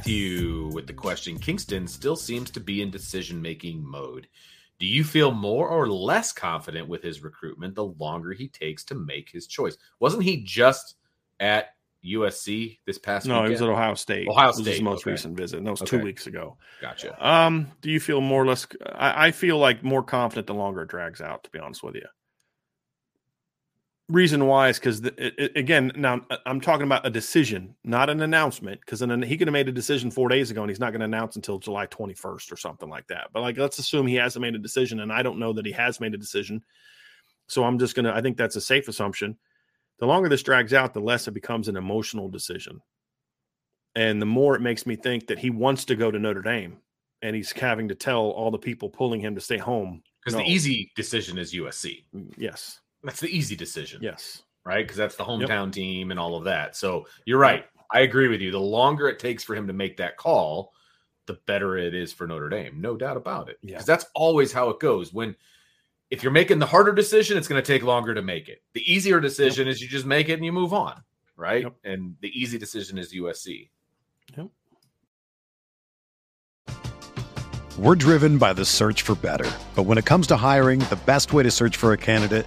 Matthew with the question Kingston still seems to be in decision making mode. Do you feel more or less confident with his recruitment the longer he takes to make his choice? Wasn't he just at USC this past No, weekend? he was at Ohio State. Ohio It was State, his most okay. recent visit. And that was Okay. two weeks ago. Gotcha. Um, do you feel more or less? I, I feel like more confident the longer it drags out. To be honest with you, reason why is because again, now uh, I'm talking about a decision, not an announcement. Because then he could have made a decision four days ago, and he's not going to announce until July 21st or something like that. But like, let's assume he hasn't made a decision, and I don't know that he has made a decision. So I'm just gonna. I think that's a safe assumption. The longer this drags out, the less it becomes an emotional decision, and the more it makes me think that he wants to go to Notre Dame and he's having to tell all the people pulling him to stay home. Because no. the easy decision is USC. Yes. That's the easy decision. Yes. Right? Because that's the hometown team and all of that. So you're right. I agree with you. The longer it takes for him to make that call, the better it is for Notre Dame. No doubt about it. Yeah. Because that's always how it goes. When if you're making the harder decision, it's going to take longer to make it. The easier decision is you just make it and you move on. Right. Yep. And the easy decision is USC. Yep. We're driven by the search for better. But when it comes to hiring, the best way to search for a candidate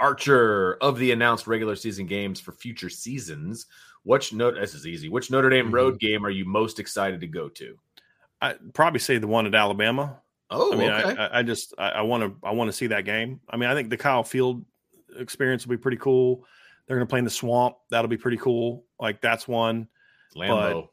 Archer of the announced regular season games for future seasons. Which note this is easy. Which Notre Dame Mm-hmm. road game are you most excited to go to? I'd probably say the one at Alabama. Oh, I mean, okay. I, I just I want to I want to see that game. I mean, I think the Kyle Field experience will be pretty cool. They're going to play in the swamp. That'll be pretty cool. Like that's one. Lambeau.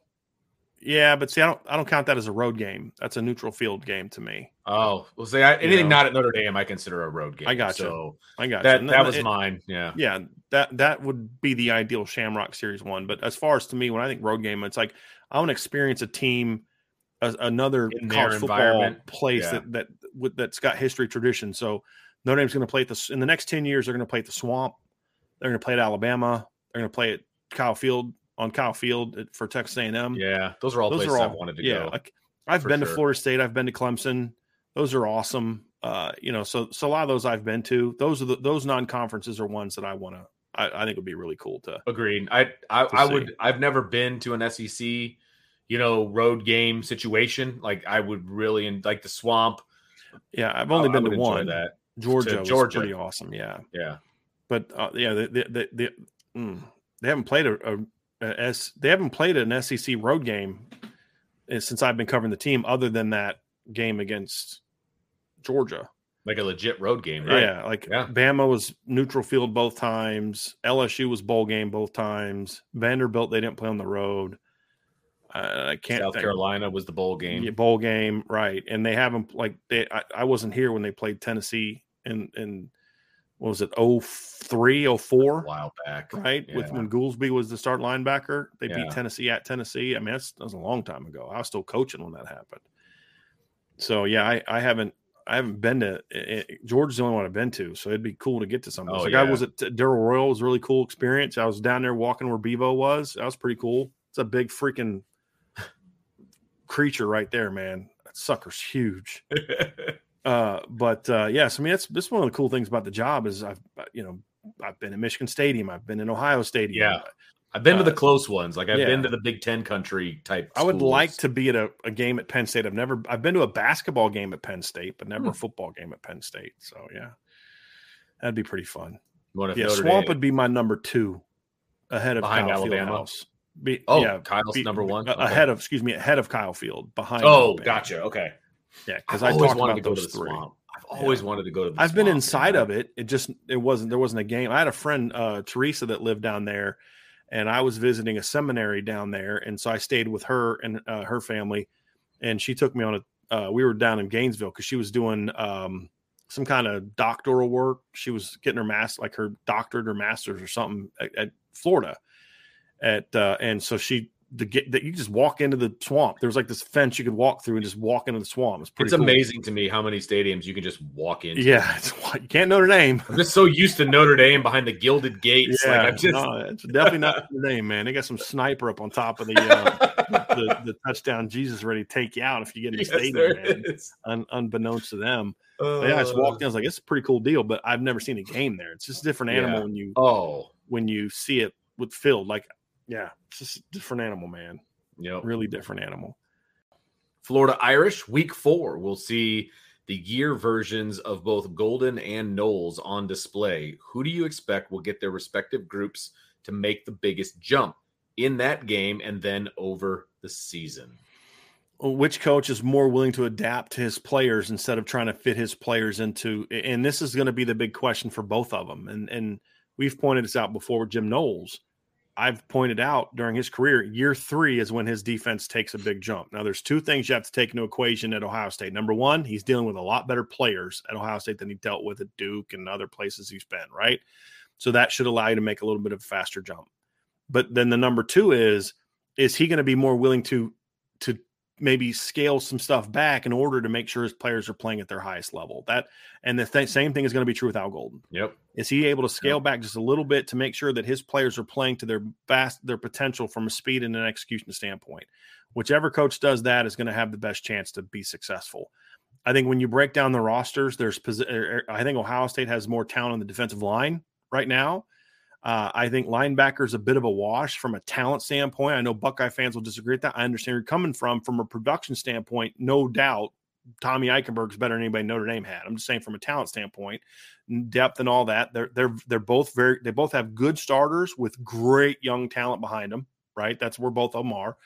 Yeah, but see, I don't I don't count that as a road game. That's a neutral field game to me. Oh, well, see, I, anything know. not at Notre Dame, I consider a road game. I got you. So I got that you. that was it- mine. Yeah. Yeah, that that would be the ideal Shamrock Series one. But as far as to me, when I think road game, it's like I want to experience a team, a, another In college football place Yeah. that that with, that's got history tradition. So Notre Dame's going to play at the in the next ten years. They're going to play at the Swamp. They're going to play at Alabama. They're going to play at Kyle Field on Kyle Field for Texas A and M. Yeah. Those are all Those places are all I've wanted to yeah. go. Like I've been to. Florida State. I've been to Clemson. Those are awesome. Uh, you know, so so a lot of those I've been to. Those are the those non conferences are ones that I want to. I, I think would be really cool to. Agreed. I I, I would. I've never been to an SEC, you know, road game situation. Like I would really in like the swamp. Yeah, I've only I- I been to one. That Georgia, to Georgia. pretty awesome. Yeah, yeah. but uh, yeah, they they, they, they, mm, they haven't played a, a, a S. They haven't played an SEC road game uh, since I've been covering the team, other than that game against Georgia. Like a legit road game, right? Yeah, like Yeah. Bama was neutral field both times. LSU was bowl game both times. Vanderbilt they didn't play on the road. Uh, I can't South think. Carolina was the bowl game. Yeah, bowl game, right? And they haven't like they. I, I wasn't here when they played Tennessee and in what was it? 03, 04? a while back, right? With when Goolsby was the start linebacker, they Yeah. beat Tennessee at Tennessee. I mean, that's, that was a long time ago. I was still coaching when that happened. So yeah, I, I haven't I haven't been to eh, eh, Georgia's the only one I've been to, so it'd be cool to get to some of those. Oh, like I was at Darrell Royal, was a really cool experience. I was down there walking where Bevo was. That was pretty cool. It's a big freaking creature right there, man. That sucker's huge. Uh, but uh, yes, I mean that's this one of the cool things about the job is I've uh, you know I've been in Michigan Stadium, I've been in Ohio Stadium. Yeah. I've been to the Uh, close ones. Like I've yeah. been to the Big Ten country type. I would schools. like to be at a, a game at Penn State. I've never I've been to a basketball game at Penn State, but never Hmm. a football game at Penn State. So yeah, that'd be pretty fun. What yeah, Notre Swamp would be my number two, ahead of Behind Kyle Alabama? Fieldhouse. Be, Oh, yeah, Kyle's be- number one. uh, Okay. ahead of excuse me, ahead of Kyle Field, behind. Oh, Alabama. gotcha. Okay. Yeah, because I've always wanted to go to the three. swamp. I've always wanted to go to. the I've been inside of it. It just it wasn't there wasn't a game. I had a friend, uh, Teresa, that lived down there, and I was visiting a seminary down there, and so I stayed with her and uh, her family, and she took me on a. Uh, we were down in Gainesville because she was doing um, some kind of doctoral work. She was getting her mass like her doctorate or master's or something at, at Florida, at uh, and so she. The get that you just walk into the swamp. There's like this fence you could walk through and just walk into the swamp. It's pretty. It's cool. amazing to me how many stadiums you can just walk into. Yeah, it's, you can't Notre Dame. I'm just so used to Notre Dame behind the gilded gates. Yeah, like I'm just no, it's definitely not Notre Dame, man. They got some sniper up on top of the uh, the, the touchdown. Jesus ready to take you out if you get in the Yes, stadium, there man. Un, unbeknownst to them. But yeah, I just Uh, walked in. I was like, "It's a pretty cool deal," but I've never seen a game there. It's just a different animal Yeah. when you Oh, when you see it with filled. Like, yeah, it's just a different animal, man. yep. Really different animal. Florida Irish, week four. We'll see the year versions of both Golden and Knowles on display. Who do you expect will get their respective groups to make the biggest jump in that game and then over the season? which coach is more willing to adapt to his players instead of trying to fit his players into and this is going to be the big question for both of them and and we've pointed this out before with Jim Knowles I've pointed out during his career year 3 is when his defense takes a big jump. Now there's two things you have to take into equation at Ohio State. Number 1 he's dealing with a lot better players at Ohio State than he dealt with at Duke and other places he's been right? So that should allow you to make a little bit of a faster jump. But then the number 2 is is he going to be more willing to to maybe scale some stuff back in order to make sure his players are playing at their highest level. That and the th- same thing is going to be true with Al Golden. Yep. Is he able to scale Yep. back just a little bit to make sure that his players are playing to their vast their potential from a speed and an execution standpoint? Whichever coach does that is going to have the best chance to be successful. I think when you break down the rosters, there's er, er, I think Ohio State has more talent on the defensive line right now. Uh, I think linebacker is a bit of a wash from a talent standpoint. I know Buckeye fans will disagree with that. I understand where you're coming from. From a production standpoint, no doubt, Tommy Eichenberg is better than anybody Notre Dame had. I'm just saying from a talent standpoint, depth and all that. They're they're they're both very they both have good starters with great young talent behind them. Right, that's where both of them are.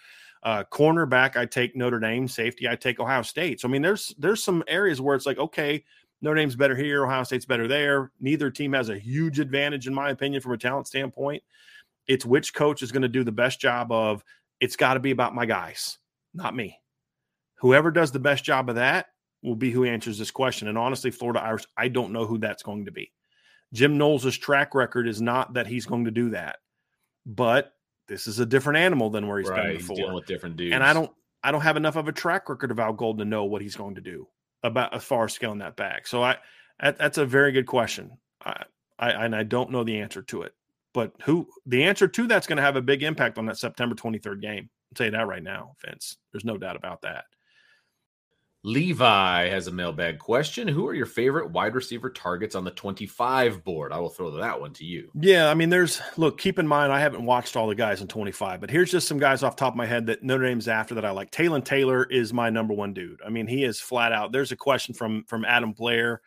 Uh, cornerback, I take Notre Dame. Safety, I take Ohio State. So I mean, there's there's some areas where it's like okay, Notre Dame's better here, Ohio State's better there. Neither team has a huge advantage, in my opinion, from a talent standpoint. It's which coach is going to do the best job of it's got to be about my guys. not me. Whoever does the best job of that will be who answers this question. And honestly, Florida Irish, I don't know who that's going to be. Jim Knowles' track record is not that he's going to do that, but this is a different animal than where he's right, been before. He's dealing with different dudes. And I don't, I don't have enough of a track record of Al Golden to know what he's going to do about as far as scaling that back. So I, that's a very good question. I, I, and I don't know the answer to it. But who the answer to that's going to have a big impact on that September 23rd game. I'll tell you that right now, Vince. There's no doubt about that. Levi has a mailbag question. Who are your favorite wide receiver targets on the 25 board? I will throw that one to you. Yeah, I mean, there's look, keep in mind, I haven't watched all the guys in 25, but here's just some guys off top of my head that Notre Dame's after that I like. Taylon Taylor is my number one dude. I mean, he is flat out. There's a question from from Adam Blair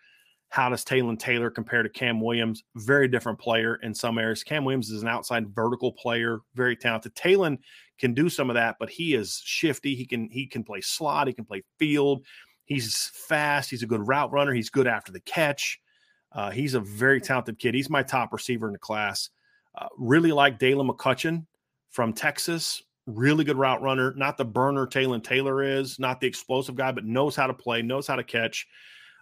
how does Taylon Taylor compare to Cam Williams? Very different player in some areas. Cam Williams is an outside vertical player, very talented. Taylon can do some of that, but he is shifty. He can he can play slot. He can play field. He's fast. He's a good route runner. He's good after the catch. Uh, he's a very talented kid. He's my top receiver in the class. Uh, really like Dalen McCutcheon from Texas. Really good route runner. Not the burner Taylon Taylor is. Not the explosive guy, but knows how to play. Knows how to catch.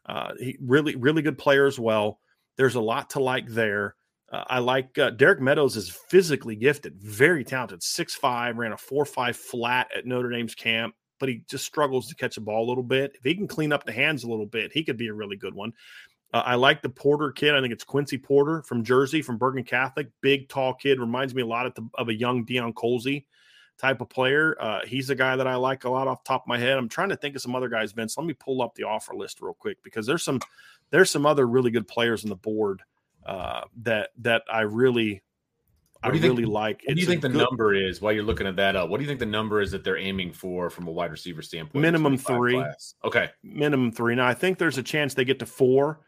Uh, he really, really good player as well. There's a lot to like there. Uh, I like uh, Derek Meadows is physically gifted, very talented. Six five, ran a four five flat at Notre Dame's camp, but he just struggles to catch a ball a little bit. If he can clean up the hands a little bit, he could be a really good one. Uh, I like the Porter kid. I think it's Quincy Porter from Jersey, from Bergen Catholic. Big, tall kid. Reminds me a lot of, the, of a young Deion Colzie type of player. Uh, he's a guy that I like a lot off top of my head. I'm trying to think of some other guys, Vince. Let me pull up the offer list real quick because there's some there's some other really good players on the board uh, that that I really I really like. What do you think the good, number is while you're looking at that up? What do you think the number is that they're aiming for from a wide receiver standpoint? Minimum three. Class? Okay. Minimum three. Now I think there's a chance they get to four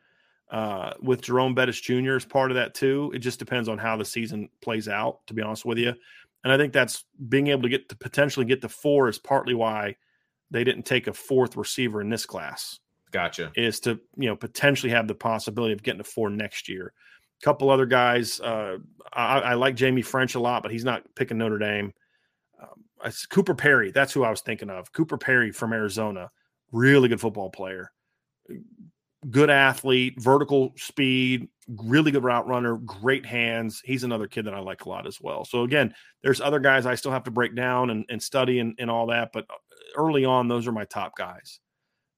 uh, with Jerome Bettis Jr. as part of that too. It just depends on how the season plays out, to be honest with you. And I think that's being able to get to potentially get to four is partly why they didn't take a fourth receiver in this class. Gotcha. Is to you know potentially have the possibility of getting to four next year. A couple other guys. Uh, I, I, like Jamie French a lot, but he's not picking Notre Dame. Um, Cooper Perry. That's who I was thinking of. Cooper Perry from Arizona. Really good football player good athlete, vertical speed, really good route runner, great hands. He's another kid that I like a lot as well. So again, there's other guys I still have to break down and, and study and, and all that, but uh, early on, those are my top guys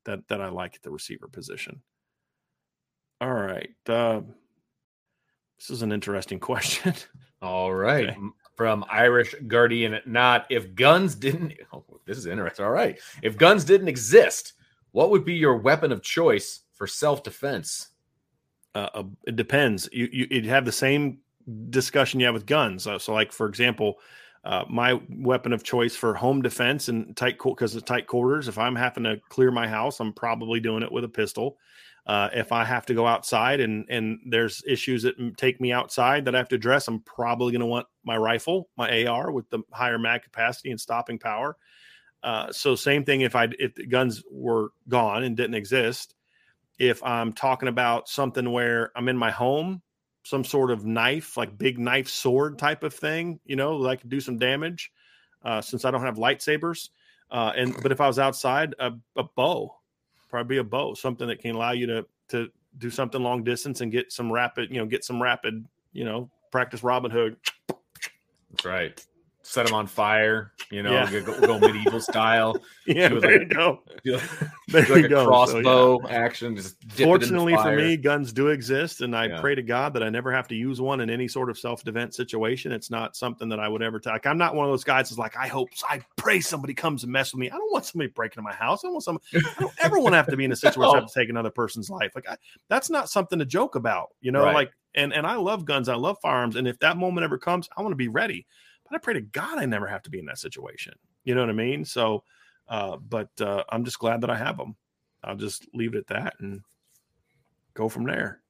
that that I like at the receiver position. All right. Uh, this is an interesting question. All right. Okay. From Irish Guardian, not if guns didn't. Oh, this is interesting. All right. If guns didn't exist, what would be your weapon of choice for self defense? Uh, uh, it depends. You you would have the same discussion you have with guns. Uh, so, like for example, uh, my weapon of choice for home defense and tight because of tight quarters. If I'm having to clear my house, I'm probably doing it with a pistol. Uh, if I have to go outside and and there's issues that take me outside that I have to address, I'm probably going to want my rifle, my AR with the higher mag capacity and stopping power. Uh, so same thing if I if the guns were gone and didn't exist, if I'm talking about something where I'm in my home, some sort of knife, like big knife sword type of thing, you know, that I could do some damage uh, since I don't have lightsabers. Uh, and but if I was outside, a, a bow, probably a bow, something that can allow you to to do something long distance and get some rapid, you know, get some rapid, you know, practice Robin Hood. That's right set them on fire. You know, yeah. go, go, medieval style. Yeah, there like, you go. Do, there like you a go. crossbow so, yeah. action. Just fortunately for me, guns do exist, and I yeah. pray to God that I never have to use one in any sort of self defense situation. It's not something that I would ever take. I'm not one of those guys that's like, I hope, I pray somebody comes and mess with me. I don't want somebody breaking into my house. I don't want some. I don't ever want to have to be in a situation where I have to take another person's life. Like I, that's not something to joke about. You know, right. like and and I love guns. I love firearms, and if that moment ever comes, I want to be ready but I pray to God I never have to be in that situation. You know what I mean? So, uh, but uh, I'm just glad that I have them. I'll just leave it at that and go from there.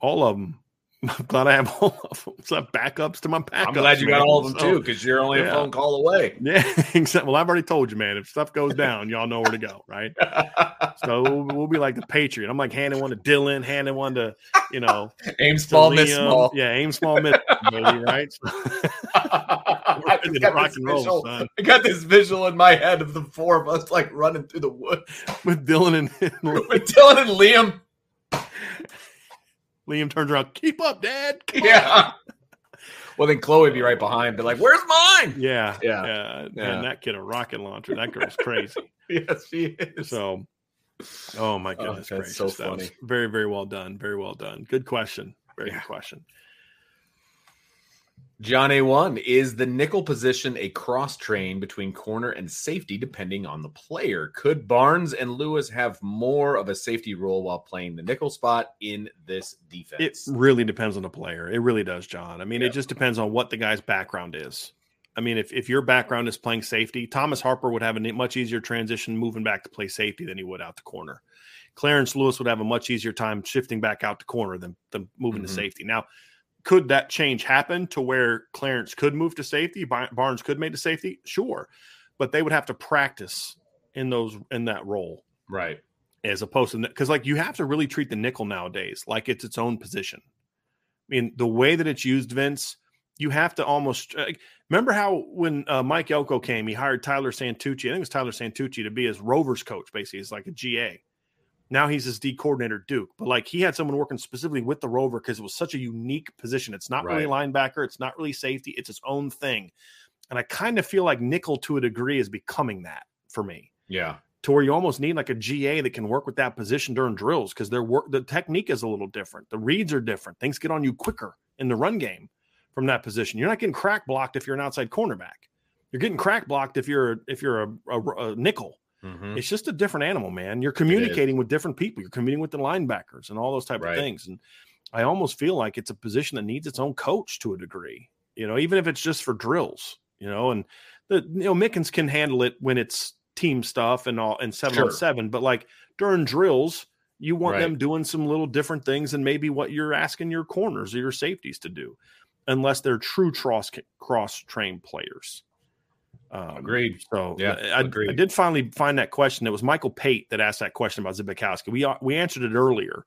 All of them. I'm glad I have all of them. So backups to my backups. I'm glad you got all of them too, because you're only yeah. a phone call away. Yeah, well, I've already told you, man. If stuff goes down, y'all know where to go, right? so we'll, we'll, be like the Patriot. I'm like handing one to Dylan, handing one to you know, aim small, miss small. Yeah, aim small, miss, right? I just got this visual. I got this visual in my head of the four of us like running through the woods with Dylan and, and with Dylan and Liam. Liam turns around, keep up, Dad. Keep yeah. Up. Well, then Chloe would be right behind, be like, "Where's mine?" Yeah, yeah, yeah. Man, that kid a rocket launcher. That girl's crazy. yes, she is. So, oh my oh, goodness, oh, that's so funny. very, very well done. Very well done. Good question. Very yeah. good question. John A1 is the nickel position a cross train between corner and safety depending on the player. Could Barnes and Lewis have more of a safety role while playing the nickel spot in this defense? It really depends on the player. It really does, John. I mean, yeah. it just depends on what the guy's background is. I mean, if, if your background is playing safety, Thomas Harper would have a much easier transition moving back to play safety than he would out the corner. Clarence Lewis would have a much easier time shifting back out to corner than, than moving mm-hmm. to safety. Now, could that change happen to where Clarence could move to safety, Barnes could make to safety? Sure, but they would have to practice in those in that role, right? As opposed to because like you have to really treat the nickel nowadays like it's its own position. I mean, the way that it's used, Vince, you have to almost uh, remember how when uh, Mike Elko came, he hired Tyler Santucci. I think it was Tyler Santucci to be his Rovers coach. Basically, he's like a GA. Now he's his D coordinator, Duke. But like he had someone working specifically with the Rover because it was such a unique position. It's not right. really linebacker, it's not really safety, it's its own thing. And I kind of feel like nickel to a degree is becoming that for me. Yeah. To where you almost need like a GA that can work with that position during drills because their work the technique is a little different. The reads are different. Things get on you quicker in the run game from that position. You're not getting crack blocked if you're an outside cornerback. You're getting crack blocked if you're if you're a, a, a nickel Mm-hmm. It's just a different animal, man. You're communicating with different people. You're communicating with the linebackers and all those type right. of things. And I almost feel like it's a position that needs its own coach to a degree. You know, even if it's just for drills. You know, and the you know Mickens can handle it when it's team stuff and all and seven on seven, but like during drills, you want right. them doing some little different things than maybe what you're asking your corners or your safeties to do, unless they're true cross cross trained players. Um, agreed. So yeah, I, agreed. I, did finally find that question. It was Michael Pate that asked that question about Zbikowski. We uh, we answered it earlier.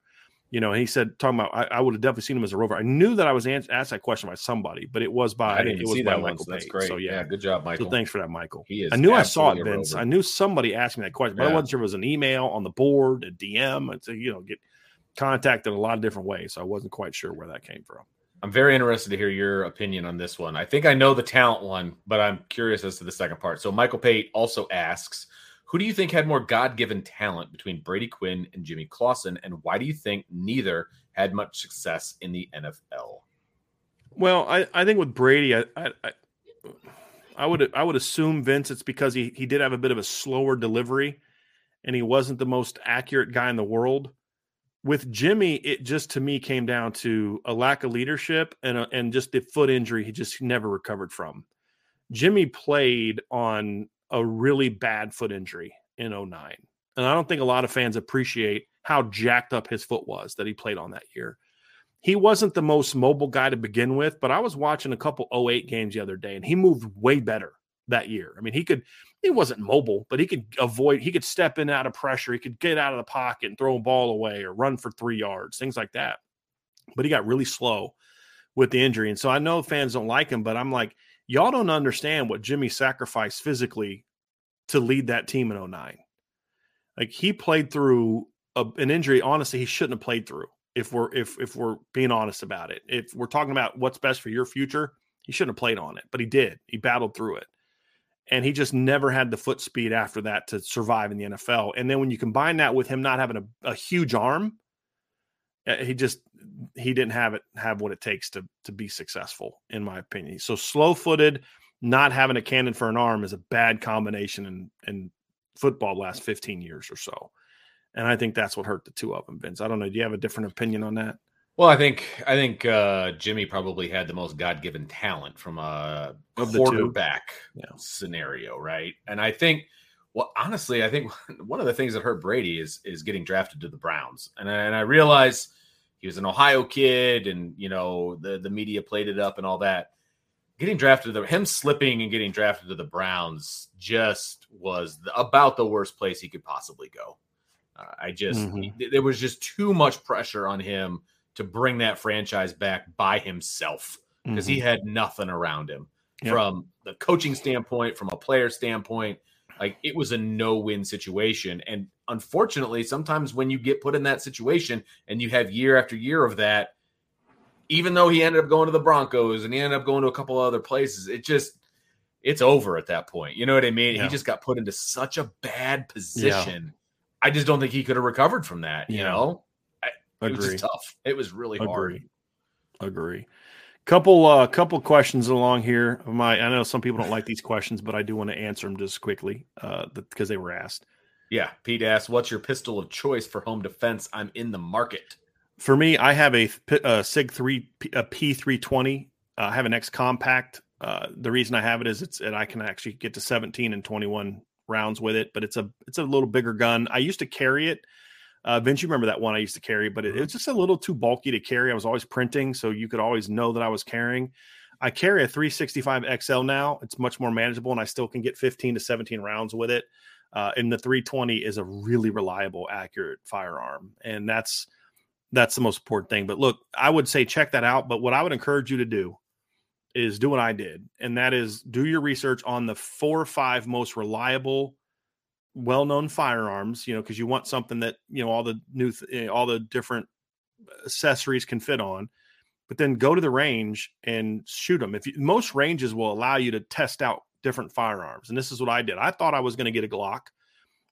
You know, he said talking about I, I, would have definitely seen him as a rover. I knew that I was asked that question by somebody, but it was by I didn't it was see by that Michael Pate. That's great. So yeah. yeah. good job, Michael. So thanks for that, Michael. He is. I knew I saw it, Vince. I knew somebody asked me that question, but yeah. I wasn't sure it was an email on the board, a DM. It's a, you know get contacted a lot of different ways. So I wasn't quite sure where that came from. I'm very interested to hear your opinion on this one. I think I know the talent one, but I'm curious as to the second part. So Michael Pate also asks, who do you think had more God-given talent between Brady Quinn and Jimmy Clausen, and why do you think neither had much success in the NFL? Well, I, I think with Brady, I, I, I would I would assume Vince it's because he he did have a bit of a slower delivery, and he wasn't the most accurate guy in the world with Jimmy, it just to me came down to a lack of leadership and a, and just the foot injury he just never recovered from. Jimmy played on a really bad foot injury in 09. And I don't think a lot of fans appreciate how jacked up his foot was that he played on that year. He wasn't the most mobile guy to begin with, but I was watching a couple 08 games the other day and he moved way better that year. I mean, he could he wasn't mobile, but he could avoid, he could step in out of pressure. He could get out of the pocket and throw a ball away or run for three yards, things like that. But he got really slow with the injury. And so I know fans don't like him, but I'm like, y'all don't understand what Jimmy sacrificed physically to lead that team in 09. Like he played through a, an injury, honestly, he shouldn't have played through. If we're if if we're being honest about it, if we're talking about what's best for your future, he shouldn't have played on it, but he did. He battled through it and he just never had the foot speed after that to survive in the NFL. And then when you combine that with him not having a, a huge arm, eh, he just he didn't have it have what it takes to to be successful, in my opinion. So slow footed, not having a cannon for an arm is a bad combination in in football last 15 years or so. And I think that's what hurt the two of them, Vince. I don't know. Do you have a different opinion on that? Well, I think I think uh, Jimmy probably had the most God given talent from a quarterback yeah. scenario, right? And I think, well, honestly, I think one of the things that hurt Brady is is getting drafted to the Browns, and I, and I realize he was an Ohio kid, and you know the the media played it up and all that. Getting drafted to the him slipping and getting drafted to the Browns just was the, about the worst place he could possibly go. Uh, I just mm-hmm. he, there was just too much pressure on him to bring that franchise back by himself because mm-hmm. he had nothing around him. yep. from the coaching standpoint, from a player standpoint. Like it was a no-win situation, and unfortunately, sometimes when you get put in that situation and you have year after year of that, even though he ended up going to the Broncos and he ended up going to a couple other places, it just it's over at that point. You know what I mean? Yeah. He just got put into such a bad position. Yeah. I just don't think he could have recovered from that. You know, I, it was tough. It was really Agree. hard. Agree. Couple uh couple questions along here. My I know some people don't like these questions, but I do want to answer them just quickly uh because they were asked. Yeah, Pete asked, "What's your pistol of choice for home defense?" I'm in the market. For me, I have a, a Sig three a P three twenty. Uh, I have an X compact. Uh, the reason I have it is it's and I can actually get to 17 and 21 rounds with it, but it's a it's a little bigger gun. I used to carry it uh, Vince, you remember that one I used to carry, but it, it, was mm-hmm. just a little too bulky to carry. I was always printing, so you could always know that I was carrying. I carry a 365 XL now. It's much more manageable, and I still can get 15 to 17 rounds with it. Uh, and the 320 is a really reliable, accurate firearm, and that's that's the most important thing. But look, I would say check that out. But what I would encourage you to do is do what I did, and that is do your research on the four or five most reliable well-known firearms you know because you want something that you know all the new th- eh, all the different accessories can fit on but then go to the range and shoot them if you, most ranges will allow you to test out different firearms and this is what i did. I thought i was going to get a glock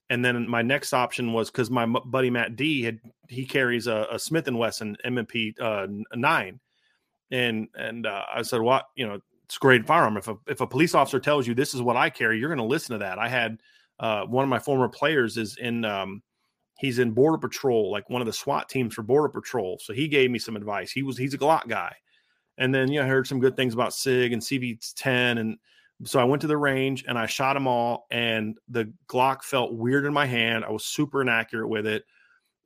and then my next option was because my buddy matt d had he carries a, a smith and wesson m&p uh, 9 and and uh, i said what well, you know it's a great firearm. If a, if a police officer tells you this is what i carry you're going to listen to that. I had uh, one of my former players is in um, he's in border patrol like one of the swat teams for border patrol so he gave me some advice he was he's a glock guy and then you know, i heard some good things about sig and cv10 and so i went to the range and i shot them all and the glock felt weird in my hand i was super inaccurate with it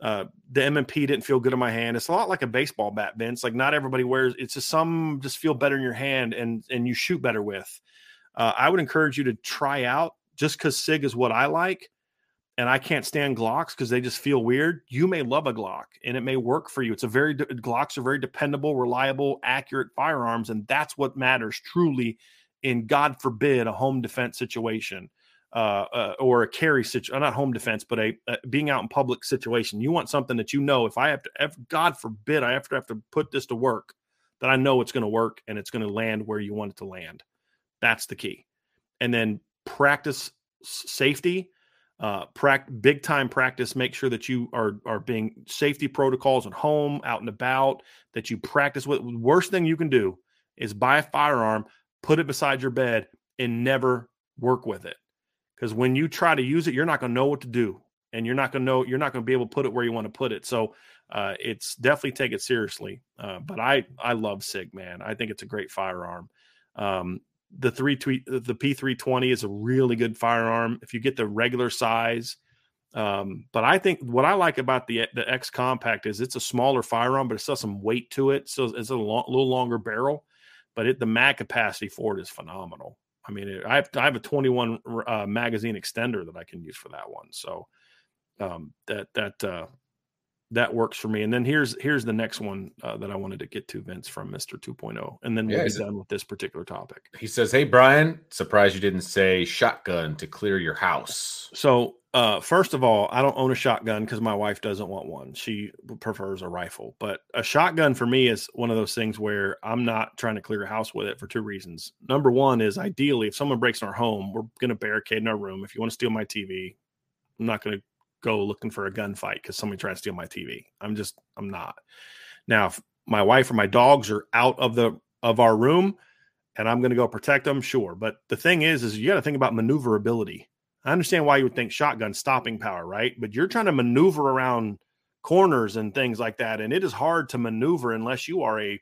uh, the M&P didn't feel good in my hand. It's a lot like a baseball bat, Vince. Like not everybody wears. It's just some just feel better in your hand, and and you shoot better with. Uh, I would encourage you to try out just because SIG is what I like and I can't stand Glocks because they just feel weird, you may love a Glock and it may work for you. It's a very, Glocks are very dependable, reliable, accurate firearms. And that's what matters truly in, God forbid, a home defense situation. Uh, uh, or a carry situation, not home defense, but a, a, being out in public situation. You want something that you know if I have to, if, God forbid, I have to have to put this to work, that I know it's going to work and it's going to land where you want it to land. That's the key. And then practice safety, uh, big time practice. Make sure that you are are being safety protocols at home, out and about. That you practice with. Worst thing you can do is buy a firearm, put it beside your bed, and never work with it. Because when you try to use it, you're not going to know what to do, and you're not going to know. You're not going to be able to put it where you want to put it. So. Uh, it's definitely take it seriously, uh, but I I love Sig man. I think it's a great firearm. Um, the three tweet the P320 is a really good firearm if you get the regular size. Um, but I think what I like about the the X Compact is it's a smaller firearm, but it still some weight to it. So it's a little longer barrel, but it, the mag capacity for it is phenomenal. I mean, it, I have I have a 21 uh, magazine extender that I can use for that one. So um, that that uh, that works for me. And then here's here's the next one uh, that I wanted to get to, Vince, from Mister 2.0, and then we'll yeah, be done with this particular topic. He says, "Hey Brian, surprised you didn't say shotgun to clear your house." So uh, first of all, I don't own a shotgun because my wife doesn't want one. She prefers a rifle. But a shotgun for me is one of those things where I'm not trying to clear a house with it for two reasons. Number one is ideally, if someone breaks in our home, we're going to barricade in our room. If you want to steal my TV, I'm not going to go looking for a gunfight because somebody tried to steal my TV. I'm just, I'm not. Now, if my wife or my dogs are out of the of our room and I'm going to go protect them, sure. But the thing is, is you got to think about maneuverability. I understand why you would think shotgun stopping power, right? But you're trying to maneuver around corners and things like that, and it is hard to maneuver unless you are a,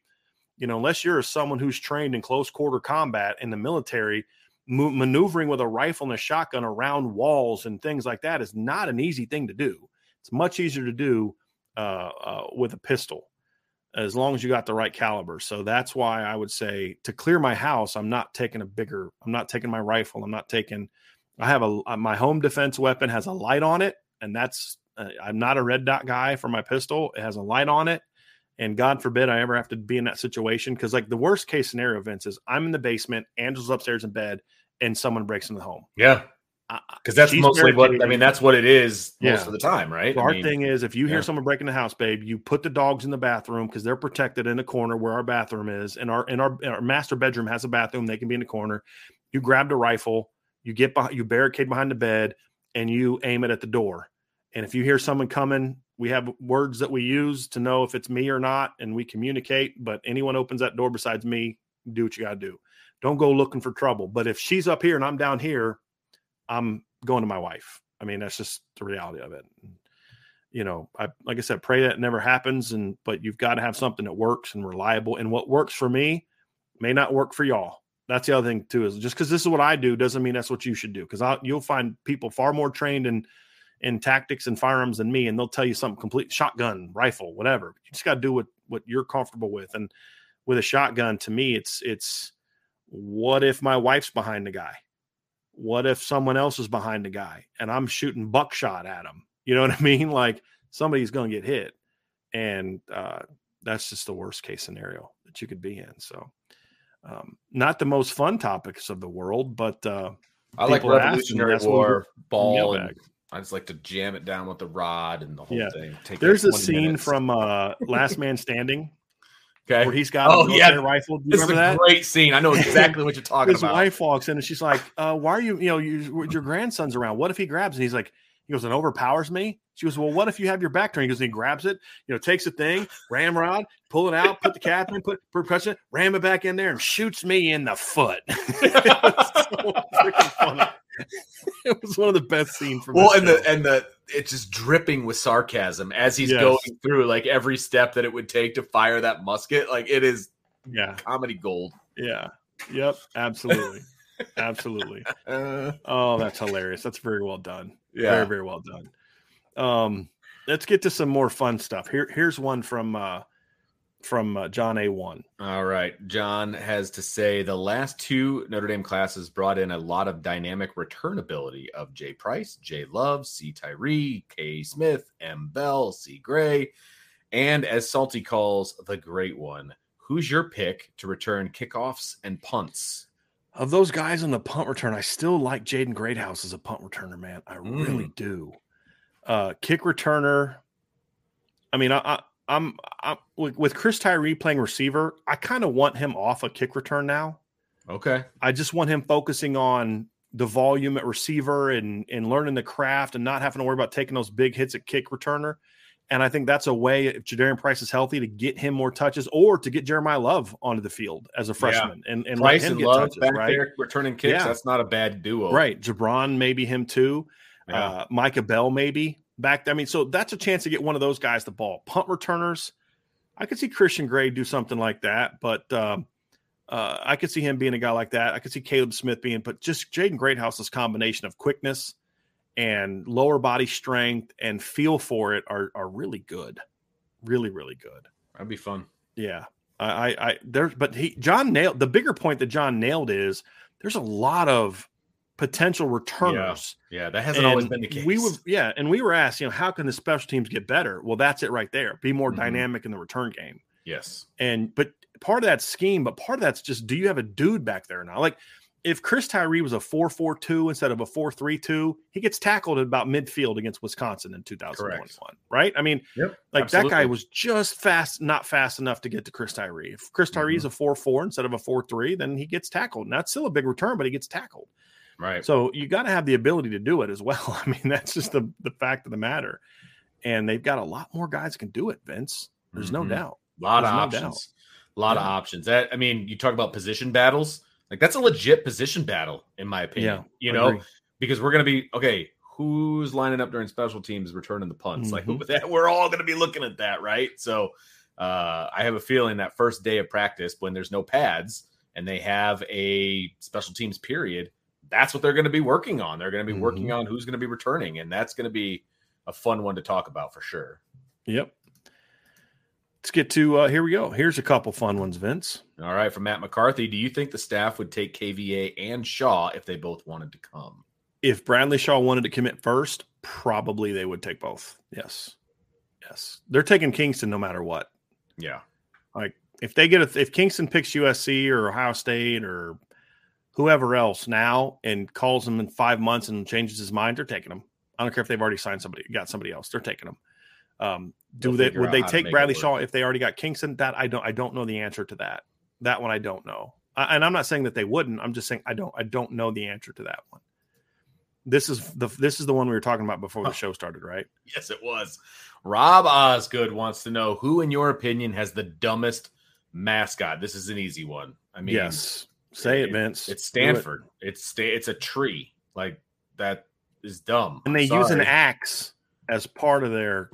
you know, unless you're someone who's trained in close quarter combat in the military maneuvering with a rifle and a shotgun around walls and things like that is not an easy thing to do. It's much easier to do uh, uh, with a pistol as long as you got the right caliber. So that's why I would say to clear my house, I'm not taking a bigger, I'm not taking my rifle. I'm not taking, I have a, uh, my home defense weapon has a light on it. And that's, uh, I'm not a red dot guy for my pistol. It has a light on it And God forbid I ever have to be in that situation because, like, the worst case scenario, Vince, is I'm in the basement, Angela's upstairs in bed, and someone breaks into the home. Yeah. Because that's She's mostly what I mean. That's what it is most of the time, right? So I our mean, thing is, if you hear yeah. someone breaking the house, babe, you put the dogs in the bathroom because they're protected in the corner where our bathroom is, and our and our, our master bedroom has a bathroom. They can be in the corner. You grab the rifle, you get behind, you barricade behind the bed, and you aim it at the door. And if you hear someone coming, we have words that we use to know if it's me or not, and we communicate. But anyone opens that door besides me, do what you got to do. Don't go looking for trouble. But if she's up here and I'm down here, I'm going to my wife. I mean, that's just the reality of it. You know, I like I said, pray that never happens. And but you've got to have something that works and reliable. And what works for me may not work for y'all. That's the other thing too. Is just because this is what I do doesn't mean that's what you should do. Because you'll find people far more trained in in tactics and firearms than me, and they'll tell you something complete shotgun, rifle, whatever. You just got to do what what you're comfortable with. And with a shotgun, to me, it's it's what if my wife's behind the guy? What if someone else is behind the guy and I'm shooting buckshot at him? You know what I mean? Like somebody's going to get hit, and uh, that's just the worst case scenario that you could be in. So, um, not the most fun topics of the world, but uh, I like Revolutionary that's what we War ball, and I just like to jam it down with the rod and the whole Yeah. thing. Take there's like a scene minutes. from uh, Last Man Standing okay. where he's got Oh, a yeah. rifle. Do you This is remember a that? great scene. I know exactly what you're talking his about. His wife walks in and she's like, uh, "Why are you? You know, you, your grandson's around. What if he grabs?" And he's like, "He goes and overpowers me." She goes, "Well, what if you have your back turned?" He goes, and he grabs it, you know, takes the thing, ramrod, pull it out, put the cap in, put percussion, ram it back in there, and shoots me in the foot. so freaking funny. It was one of the best scenes from. well, and the and the it's just dripping with sarcasm as he's Yes. going through like every step that it would take to fire that musket. Like it is yeah, comedy gold. yeah, yep, absolutely, absolutely. Uh, Oh, that's hilarious. That's very well done. yeah. Very, very well done. Um, let's get to some more fun stuff. Here, here's one from uh from uh, John A. One. All right. John has to say the last two Notre Dame classes brought in a lot of dynamic returnability of Jay Price, Jay Love, C. Tyree, K. Smith, M. Bell, C. Gray, and as Salty calls the great one, who's your pick to return kickoffs and punts? Of those guys on the punt return, I still like Jaden Greathouse as a punt returner, man. I really do. Uh kick returner. I mean, I, I I'm, I'm with, Chris Tyree playing receiver. I kind of want him off a kick return now. Okay. I just want him focusing on the volume at receiver and and learning the craft and not having to worry about taking those big hits at kick returner. And I think that's a way if Jadarian Price is healthy to get him more touches or to get Jeremiyah Love onto the field as a freshman and, and let Price him and get Love touches, back right? there returning kicks. Yeah. That's not a bad duo. Right. Jabron, maybe him too. Yeah. Uh, Micah Bell, maybe back. I mean, so that's a chance to get one of those guys the ball. Punt returners, I could see Christian Gray do something like that, but um, uh, I could see him being a guy like that. I could see Kaleb Smith being, but just Jaden Greathouse's combination of quickness and lower body strength and feel for it are are really good, really really good. That'd be fun. Yeah. I, I, I there's, but he, John nailed the bigger point that John nailed is there's a lot of potential returners. Yeah, that hasn't always been the case. We were, yeah, and we were asked, you know, how can the special teams get better? Well, that's it right there. Be more Mhm. dynamic in the return game. yes. And but part of that scheme, but part of that's just do you have a dude back there now? Like if Chris Tyree was a 4-4-2 instead of a 4-3-2, he gets tackled at about midfield against Wisconsin in 2021, right? I mean, Yep. like that guy was just fast, not fast enough to get to Chris Tyree. If Chris Tyree Mm-hmm. is a 4-4 instead of a 4-3, then he gets tackled. And that's still a big return, but he gets tackled. Right. So you got to have the ability to do it as well. I mean, that's just the, the fact of the matter. And they've got a lot more guys can do it, Vince. There's no Mhm. doubt. A lot There's of no options. A lot of options. That I mean, you talk about position battles. Like that's a legit position battle, in my opinion. Yeah, you know, because we're gonna be okay. Who's lining up during special teams, returning the punts? Like Mhm. with that, we're all gonna be looking at that, right? So, uh, I have a feeling that first day of practice, when there's no pads and they have a special teams period, that's what they're going to be working on. They're going to be working Mm-hmm. on who's going to be returning, and that's going to be a fun one to talk about for sure. Yep. Let's get to uh, here we go. Here's a couple fun ones, Vince. All right, from Matt McCarthy, do you think the staff would take KVA and Shaw if they both wanted to come? If Bradley Shaw wanted to commit first, probably they would take both. Yes. Yes. They're taking Kingston no matter what. Yeah. Like if they get a, if Kingston picks USC or Ohio State or whoever else now and calls them in five months and changes his mind, they're taking them. I don't care if they've already signed somebody, got somebody else, they're taking them. Um, do they would they take Bradley. Shaw if they already got Kingston? That I don't I don't know the answer to that. That one I don't know. I, and I'm not saying that they wouldn't. I'm just saying I don't I don't know the answer to that one. This is the this is the one we were talking about before the show started, right? Yes, it was. Rob Osgood wants to know who, in your opinion, has the dumbest mascot. This is an easy one. I mean, yes. Say it, Vince. It's Do it. Stanford. It's it's a tree. Like that is dumb. and they use an axe as part of their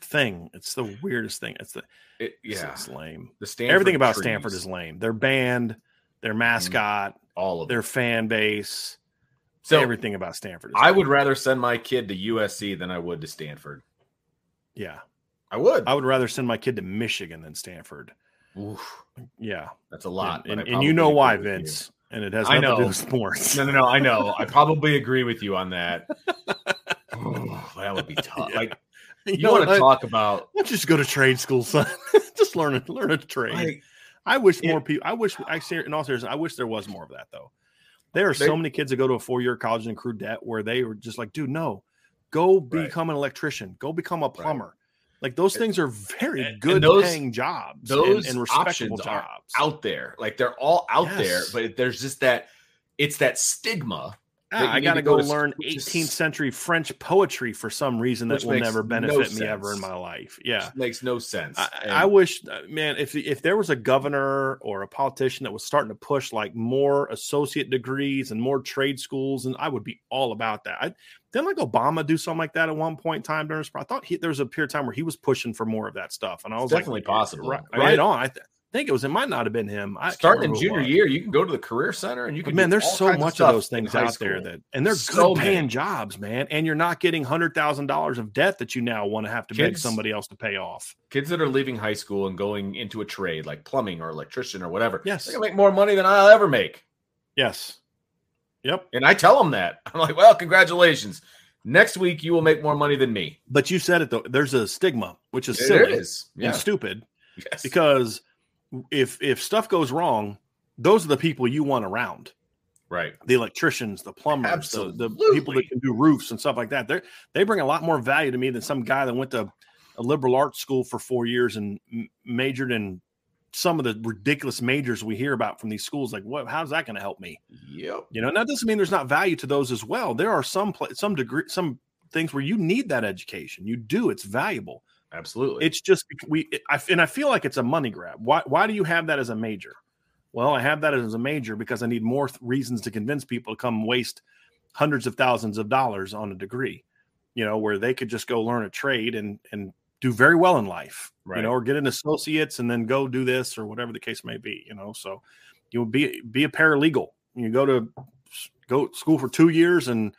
thing. It's the weirdest thing. It's the It- it's- yeah, it's lame. the Stanford Everything about trees, Stanford is lame. Their band, their mm-hmm. mascot, all of their it. fan base, So everything about Stanford. Is I lame. would rather send my kid to USC than I would to Stanford. yeah, I would. I would rather send my kid to Michigan than Stanford. Oof, Yeah, that's a lot. and, I and you know why. Vince. And it has I nothing to do know. with sports. No, no, no. I know. I probably agree with you on that. Oh, that would be tough. Yeah. Like you you know want to talk about you just go to trade school, son? just learn a learn a trade. like I wish more people. I wish. I say in all seriousness, I wish there was more of that though. There are They- so many kids that go to a four year college and accrue debt where they were just like, dude, no, go Right. become an electrician, go become a plumber. Like those things are very and good those- paying jobs, those and, and respectable options are jobs. out there. Like they're all out Yes. there, but there's just that it's that stigma Ah, I got to go go, to learn school 18th century French poetry for some reason that will never no benefit me ever in my life. Yeah. Makes no sense. I, And I wish, uh, man, if if there was a governor or a politician that was starting to push like more associate degrees and more trade schools, and I would be all about that. I didn't like Obama do something like that at one point in time during his. I thought he, there was a period of time where he was pushing for more of that stuff, and I was It's like, definitely possible. right, mean, right on. I th- think it was. It might not have been him. I starting in remember who it junior year, you can go to the career center and you But can. man, there's so much of stuff those things out there that, and they're So good paying many. jobs, man. And you're not getting hundred thousand dollars of debt that you now want to have to beg somebody else to pay off. kids that are leaving high school and going into a trade like plumbing or electrician or whatever. Yes. they can make more money than I'll ever make. Yes. Yep. And I tell them that. I'm like, well, congratulations. Next week you will make more money than me. But you said it though. There's a stigma, which is silly is. Yeah. and stupid, Yes. because if if stuff goes wrong, those are the people you want around. right. The electricians, the plumbers, the, the people that can do roofs and stuff like that. They they bring a lot more value to me than some guy that went to a liberal arts school for four years and majored in some of the ridiculous majors we hear about from these schools. Like, what? How's that going to help me? Yep. You know, and that doesn't mean there's not value to those as well. There are some pla- some degree some things where you need that education. You do. It's valuable. Absolutely. It's just we I, and I feel like it's a money grab. Why why do you have that as a major? Well, I have that as a major because I need more th- reasons to convince people to come waste hundreds of thousands of dollars on a degree. You know, where they could just go learn a trade and and do very well in life. right. You know, or get an associates and then go do this or whatever the case may be. You know, so you will be be a paralegal. You go to go to school for two years and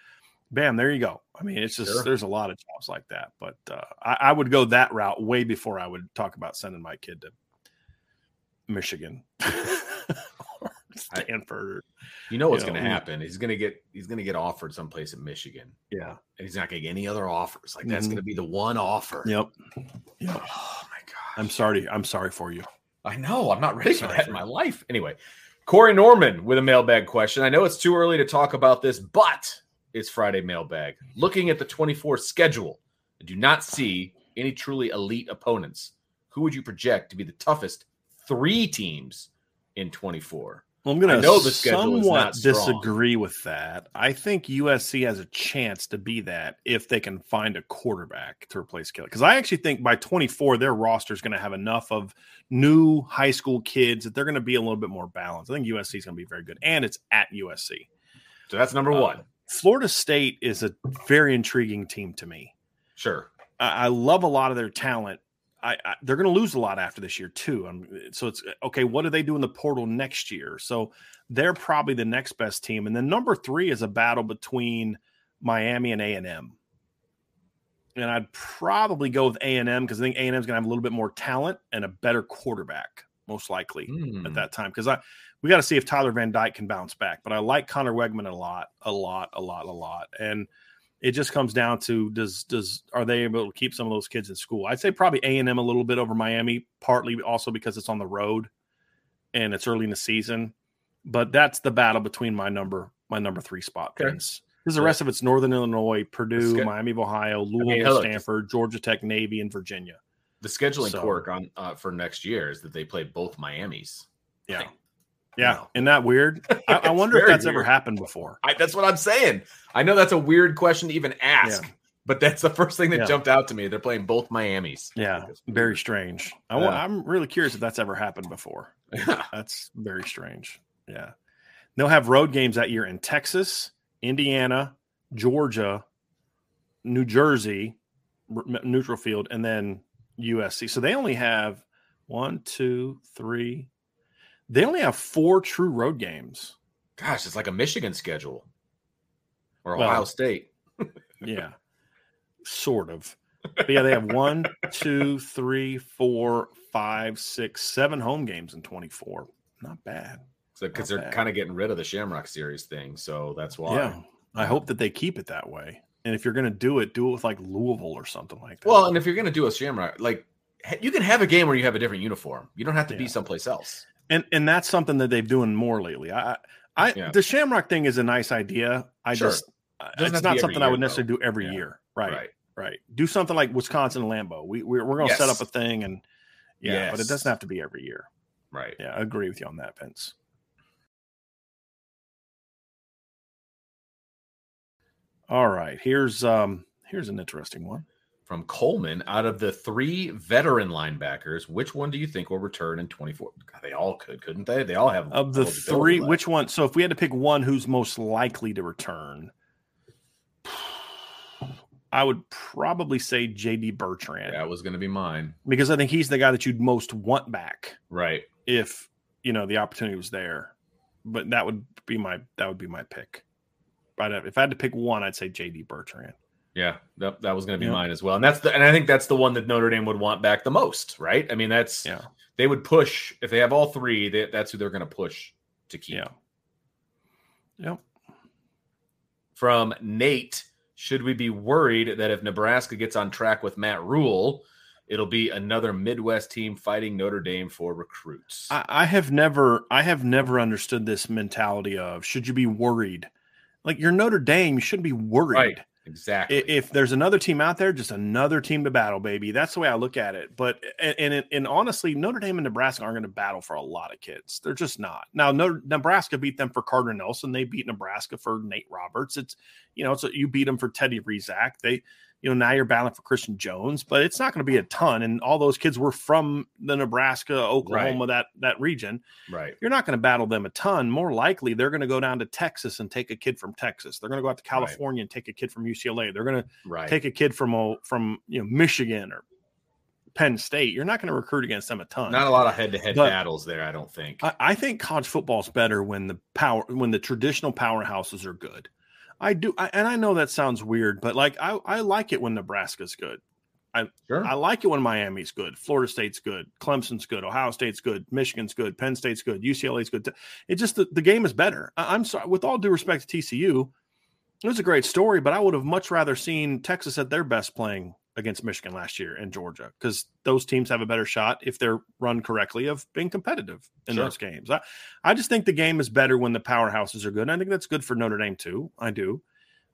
bam, there you go. I mean, it's just Sure. there's a lot of jobs like that, but uh, I, I would go that route way before I would talk about sending my kid to Michigan, or Stanford. or- you know what's you know, going to mm. happen? He's going to get he's going to get offered someplace in Michigan, yeah. and he's not going to get any other offers. Like that's Mhm. going to be the one offer. Yep. Yep. Oh my god. I'm sorry. I'm sorry for you. I know. I'm not ready for that in my life. Anyway, Corey Norman with a mailbag question. I know it's too early to talk about this, but it's Friday mailbag. Looking at the 24 schedule, I do not see any truly elite opponents. Who would you project to be the toughest three teams in 24? Well, I'm going to know the schedule is somewhat disagree with that. I think USC has a chance to be that if they can find a quarterback to replace Kelly. Because I actually think by 24, their roster is going to have enough of new high school kids that they're going to be a little bit more balanced. I think USC is going to be very good, and it's at USC. So that's number Uh, one. Florida State is a very intriguing team to me. Sure. I, I love a lot of their talent. I, I they're going to lose a lot after this year too. Um, so it's okay. What do they do in the portal next year? So they're probably the next best team. And then number three is a battle between Miami and A and M. And I'd probably go with A and M because I think A and M is going to have a little bit more talent and a better quarterback, most likely Hmm. at that time. Because I we got to see if Tyler Van Dyke can bounce back. But I like Conner Weigman a lot, a lot, a lot, a lot. And it just comes down to does does are they able to keep some of those kids in school? I'd say probably A and M a little bit over Miami, partly also because it's on the road and it's early in the season. But that's the battle between my number my number three spot Okay. Because the rest of it's Northern Illinois, Purdue. Miami of Ohio, Louisville, hello. Stanford, Georgia Tech, Navy, and Virginia. The scheduling So- quirk on uh, for next year is that they play both Miamis. Yeah. Like, Yeah. No. Isn't that weird? I, I wonder if that's ever happened before. I, that's what I'm saying. I know that's a weird question to even ask, Yeah. but that's the first thing that Yeah. jumped out to me. They're playing both Miamis. Yeah. Very strange. I Yeah. I'm really curious if that's ever happened before. That's very strange. Yeah. They'll have road games that year in Texas, Indiana, Georgia, New Jersey, neutral field, and then USC. So they only have one, two, three. They only have four true road games. Gosh, it's like a Michigan schedule or Well, Ohio State. Yeah. sort of. But yeah, they have one, two, three, four, five, six, seven home games in 24. Not bad. So because they're kind of getting rid of the Shamrock Series thing, so that's why. Yeah. I hope that they keep it that way. And if you're going to do it, do it with like Louisville or something like that. Well, and if you're gonna do a Shamrock, like you can have a game where you have a different uniform. You don't have to be someplace else. And and that's something that they've doing more lately. I, I, Yeah. the Shamrock thing is a nice idea. I Sure. just, have it's not something I year, would though. necessarily do every Yeah. year. Right, right. Right. Do something like Wisconsin Lambeau. We we're, we're going to set up a thing, and yeah, but it doesn't have to be every year. Right. Yeah, I agree with you on that, Vince. All right, here's um here's an interesting one. From Coleman, out of the three veteran linebackers, which one do you think will return in 24? God, they all could, couldn't they? They all have Of the three, left. which one? So if we had to pick one who's most likely to return, I would probably say JD Bertrand that was going to be mine. because I think he's the guy that you'd most want back Right. if you know the opportunity was there. But that would be my that would be my pick. But if I had to pick one, I'd say JD Bertrand. Yeah, that, that was going to be Yeah. mine as well. And that's the and I think that's the one that Notre Dame would want back the most, right? I mean, that's Yeah. they would push if they have all three. They, that's who they're going to push to keep. Yeah. Yep. From Nate, should we be worried that if Nebraska gets on track with Matt Rhule, it'll be another Midwest team fighting Notre Dame for recruits? I, I have never I have never understood this mentality of should you be worried? Like you're Notre Dame, you shouldn't be worried. right. Exactly. If there's another team out there, just another team to battle, baby. That's the way I look at it. But and and, and honestly, Notre Dame and Nebraska aren't going to battle for a lot of kids. They're just not. Now, Notre, Nebraska beat them for Carter Nelson. They beat Nebraska for Nate Roberts. It's you know, so you beat them for Teddy Rezac. They you know now you're battling for Christian Jones, but it's not going to be a ton. And all those kids were from the Nebraska, Oklahoma, that that region right. you're not going to battle them a ton. More likely, they're going to go down to Texas and take a kid from Texas. They're going to go out to Right. California and take a kid from UCLA. They're going to Right. take a kid from from you know Michigan or Penn State. You're not going to recruit against them a ton. Not a lot of head-to-head But- battles there, I don't think. I, I think college football is better when the power when the traditional powerhouses are good. I do, I, and I know that sounds weird, but like I, I like it when Nebraska's good. sure. I like it when Miami's good, Florida State's good, Clemson's good, Ohio State's good, Michigan's good, Penn State's good, UCLA's good. It just the, the game is better. I, I'm sorry, with all due respect to TCU, it was a great story, but I would have much rather seen Texas at their best playing against Michigan last year and Georgia because those teams have a better shot if they're run correctly of being competitive in Sure. those games. I, I just think the game is better when the powerhouses are good. And I think that's good for Notre Dame too. I do.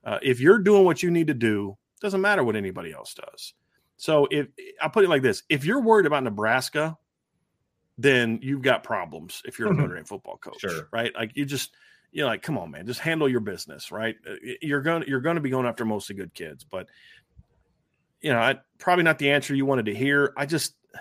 Uh, if you're doing what you need to do, doesn't matter what anybody else does. So if I'll put it like this, if you're worried about Nebraska, then you've got problems if you're a Notre Dame football coach. Sure. Right. Like you just you're like, come on, man, just handle your business, right? Uh, You're gonna you're gonna be going after mostly good kids, but you know, I probably not the answer you wanted to hear. I just I'm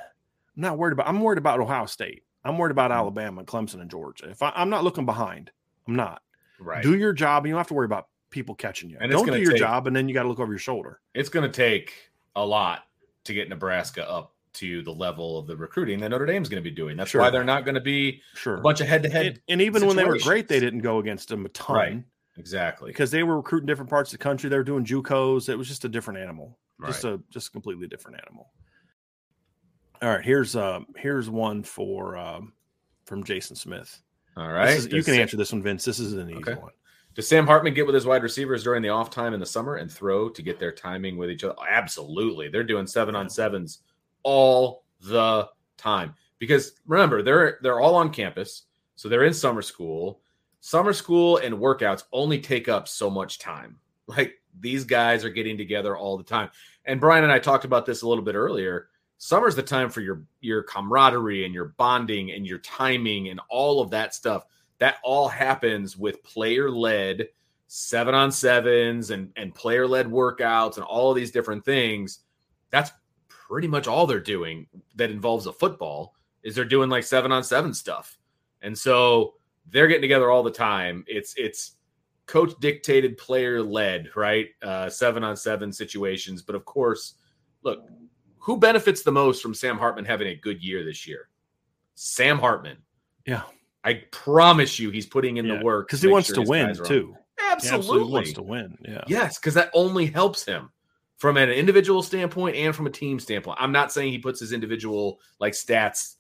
not worried about I'm worried about Ohio State. I'm worried about hmm. Alabama, Clemson, and Georgia. If I, I'm not looking behind, I'm not. right. Do your job, and you don't have to worry about people catching you. And don't do your take- job, and then you got to look over your shoulder. it's going to take a lot to get Nebraska up to the level of the recruiting that Notre Dame's going to be doing. That's Sure. why they're not going to be Sure. a bunch of head-to-head. and, and even when they were great, they didn't go against them a ton Right. exactly. because they were recruiting different parts of the country. They were doing JUCOs. It was just a different animal, just a just a completely different animal. All right, here's um here's one for um from Jason Smith. All right, is- you can sa- answer this one, Vince. This is an easy Okay. one. Does Sam Hartman get with his wide receivers during the off time in the summer and throw to get their timing with each other? Absolutely. They're doing seven on sevens all the time. Because remember, they're they're all on campus, so they're in summer school. Summer school and workouts only take up so much time. Like these guys are getting together all the time. And Brian and I talked about this a little bit earlier. Summer's the time for your your camaraderie and your bonding and your timing and all of that stuff. That all happens with player led seven on sevens and, and player led workouts and all of these different things. That's pretty much all they're doing that involves a football is they're doing like seven on seven stuff. And so they're getting together all the time. It's it's coach dictated, player led, right? Uh, seven on seven situations. But of course, look, who benefits the most from Sam Hartman having a good year this year? Sam Hartman. Yeah. I promise you he's putting in Yeah, the work because he wants sure to win too. Absolutely. absolutely wants to win. Yeah. Yes, because that only helps him from an individual standpoint and from a team standpoint. I'm not saying he puts his individual like stats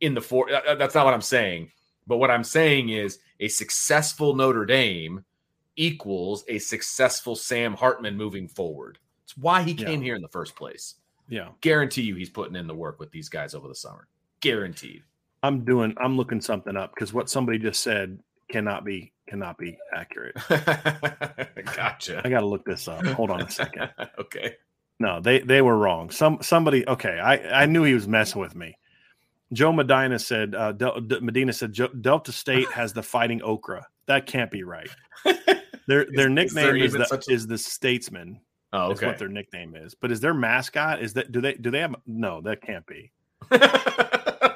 in the four. uh, uh, That's not what I'm saying. But what I'm saying is a successful Notre Dame equals a successful Sam Hartman moving forward. It's why he came Yeah. here in the first place. Yeah. Guarantee you he's putting in the work with these guys over the summer. Guaranteed. I'm doing I'm looking something up because what somebody just said cannot be cannot be accurate. gotcha. I gotta look this up. Hold on a second. okay. No, they they were wrong. Some somebody okay. I I knew he was messing with me. Joe Medina said uh, Del, Medina said Delta State has the Fighting Okra. That can't be right. Their their Is- is nickname is, even the a- is the Statesman. Oh, Is okay. what their nickname is. But is their mascot is that do they do they have no that can't be. I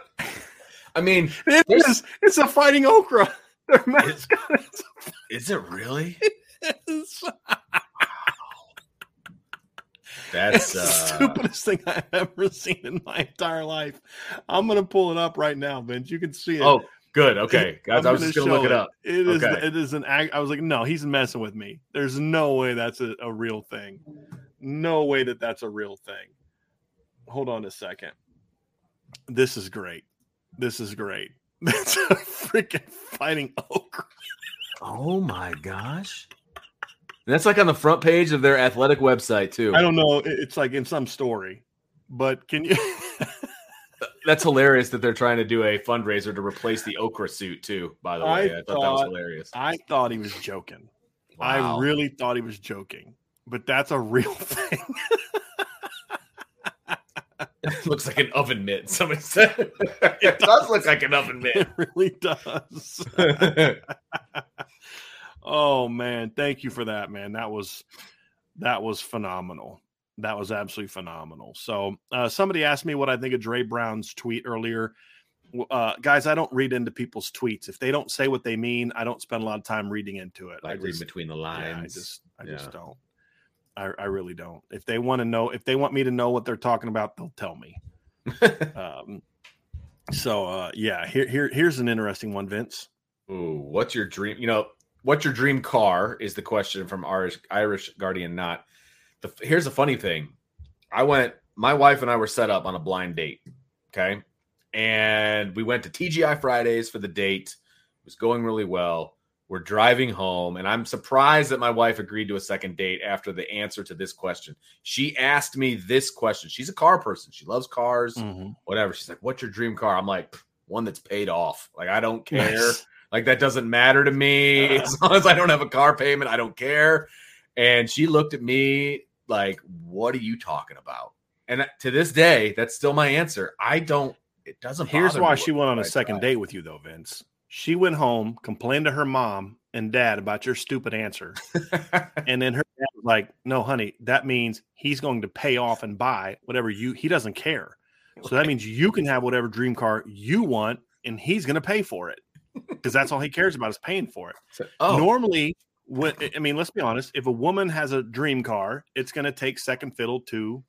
mean, It There's- is. It's a Fighting Okra. Their mascot is is it really? is That's the uh, stupidest thing I've ever seen in my entire life. I'm gonna pull it up right now, Vince. You can see it. oh, good. Okay, guys, I'm I was just gonna look it up. It is. Okay. It is an. ag- I was like, no, he's messing with me. There's no way that's a, a real thing. No way that that's a real thing. Hold on a second. This is great. This is great. That's a freaking fighting okra. Oh my gosh, that's like on the front page of their athletic website too. I don't know. It's like in some story, but can you? That's hilarious that they're trying to do a fundraiser to replace the okra suit too. By the way, I I, thought, that was hilarious. I thought he was joking. I really thought he was joking, but that's a real thing. It looks like an oven mitt. Somebody said it does look like an oven it mitt. really does. oh man, thank you for that, man. That was that was phenomenal. That was absolutely phenomenal. So, uh, somebody asked me what I think of Dre Brown's tweet earlier. Uh, guys, I don't read into people's tweets. If they don't say what they mean, I don't spend a lot of time reading into it. like I read between the yeah, lines. I just, I Yeah. just don't. I, I really don't. If they want to know, if they want me to know what they're talking about, they'll tell me. Um, so, uh, yeah, here, here, here's an interesting one, Vince. Ooh, what's your dream? You know, what's your dream car is the question from Irish Irish Guardian. Not the. Here's the funny thing. I went. My wife and I were set up on a blind date. Okay, and we went to TGI Fridays for the date. It was going really well. We're driving home, and I'm surprised that my wife agreed to a second date after the answer to this question. She asked me this question. She's a car person. She loves cars, mm-hmm. whatever. She's like, "What's your dream car?" I'm like, "One that's paid off. Like I don't care." Nice. Like that doesn't matter to me as long as I don't have a car payment. I don't care. And she looked at me like, "What are you talking about?" And to this day, that's still my answer. I don't. It doesn't. Here's why she went on a I second drive. date with you, though, Vince. She went home, complained to her mom and dad about your stupid answer. and then her dad was like, No, honey, that means he's going to pay off and buy whatever you, he doesn't care. So that means you can have whatever dream car you want and he's going to pay for it because that's all he cares about is paying for it. So- oh, Normally, when, I mean, let's be honest, if a woman has a dream car, it's going to take second fiddle to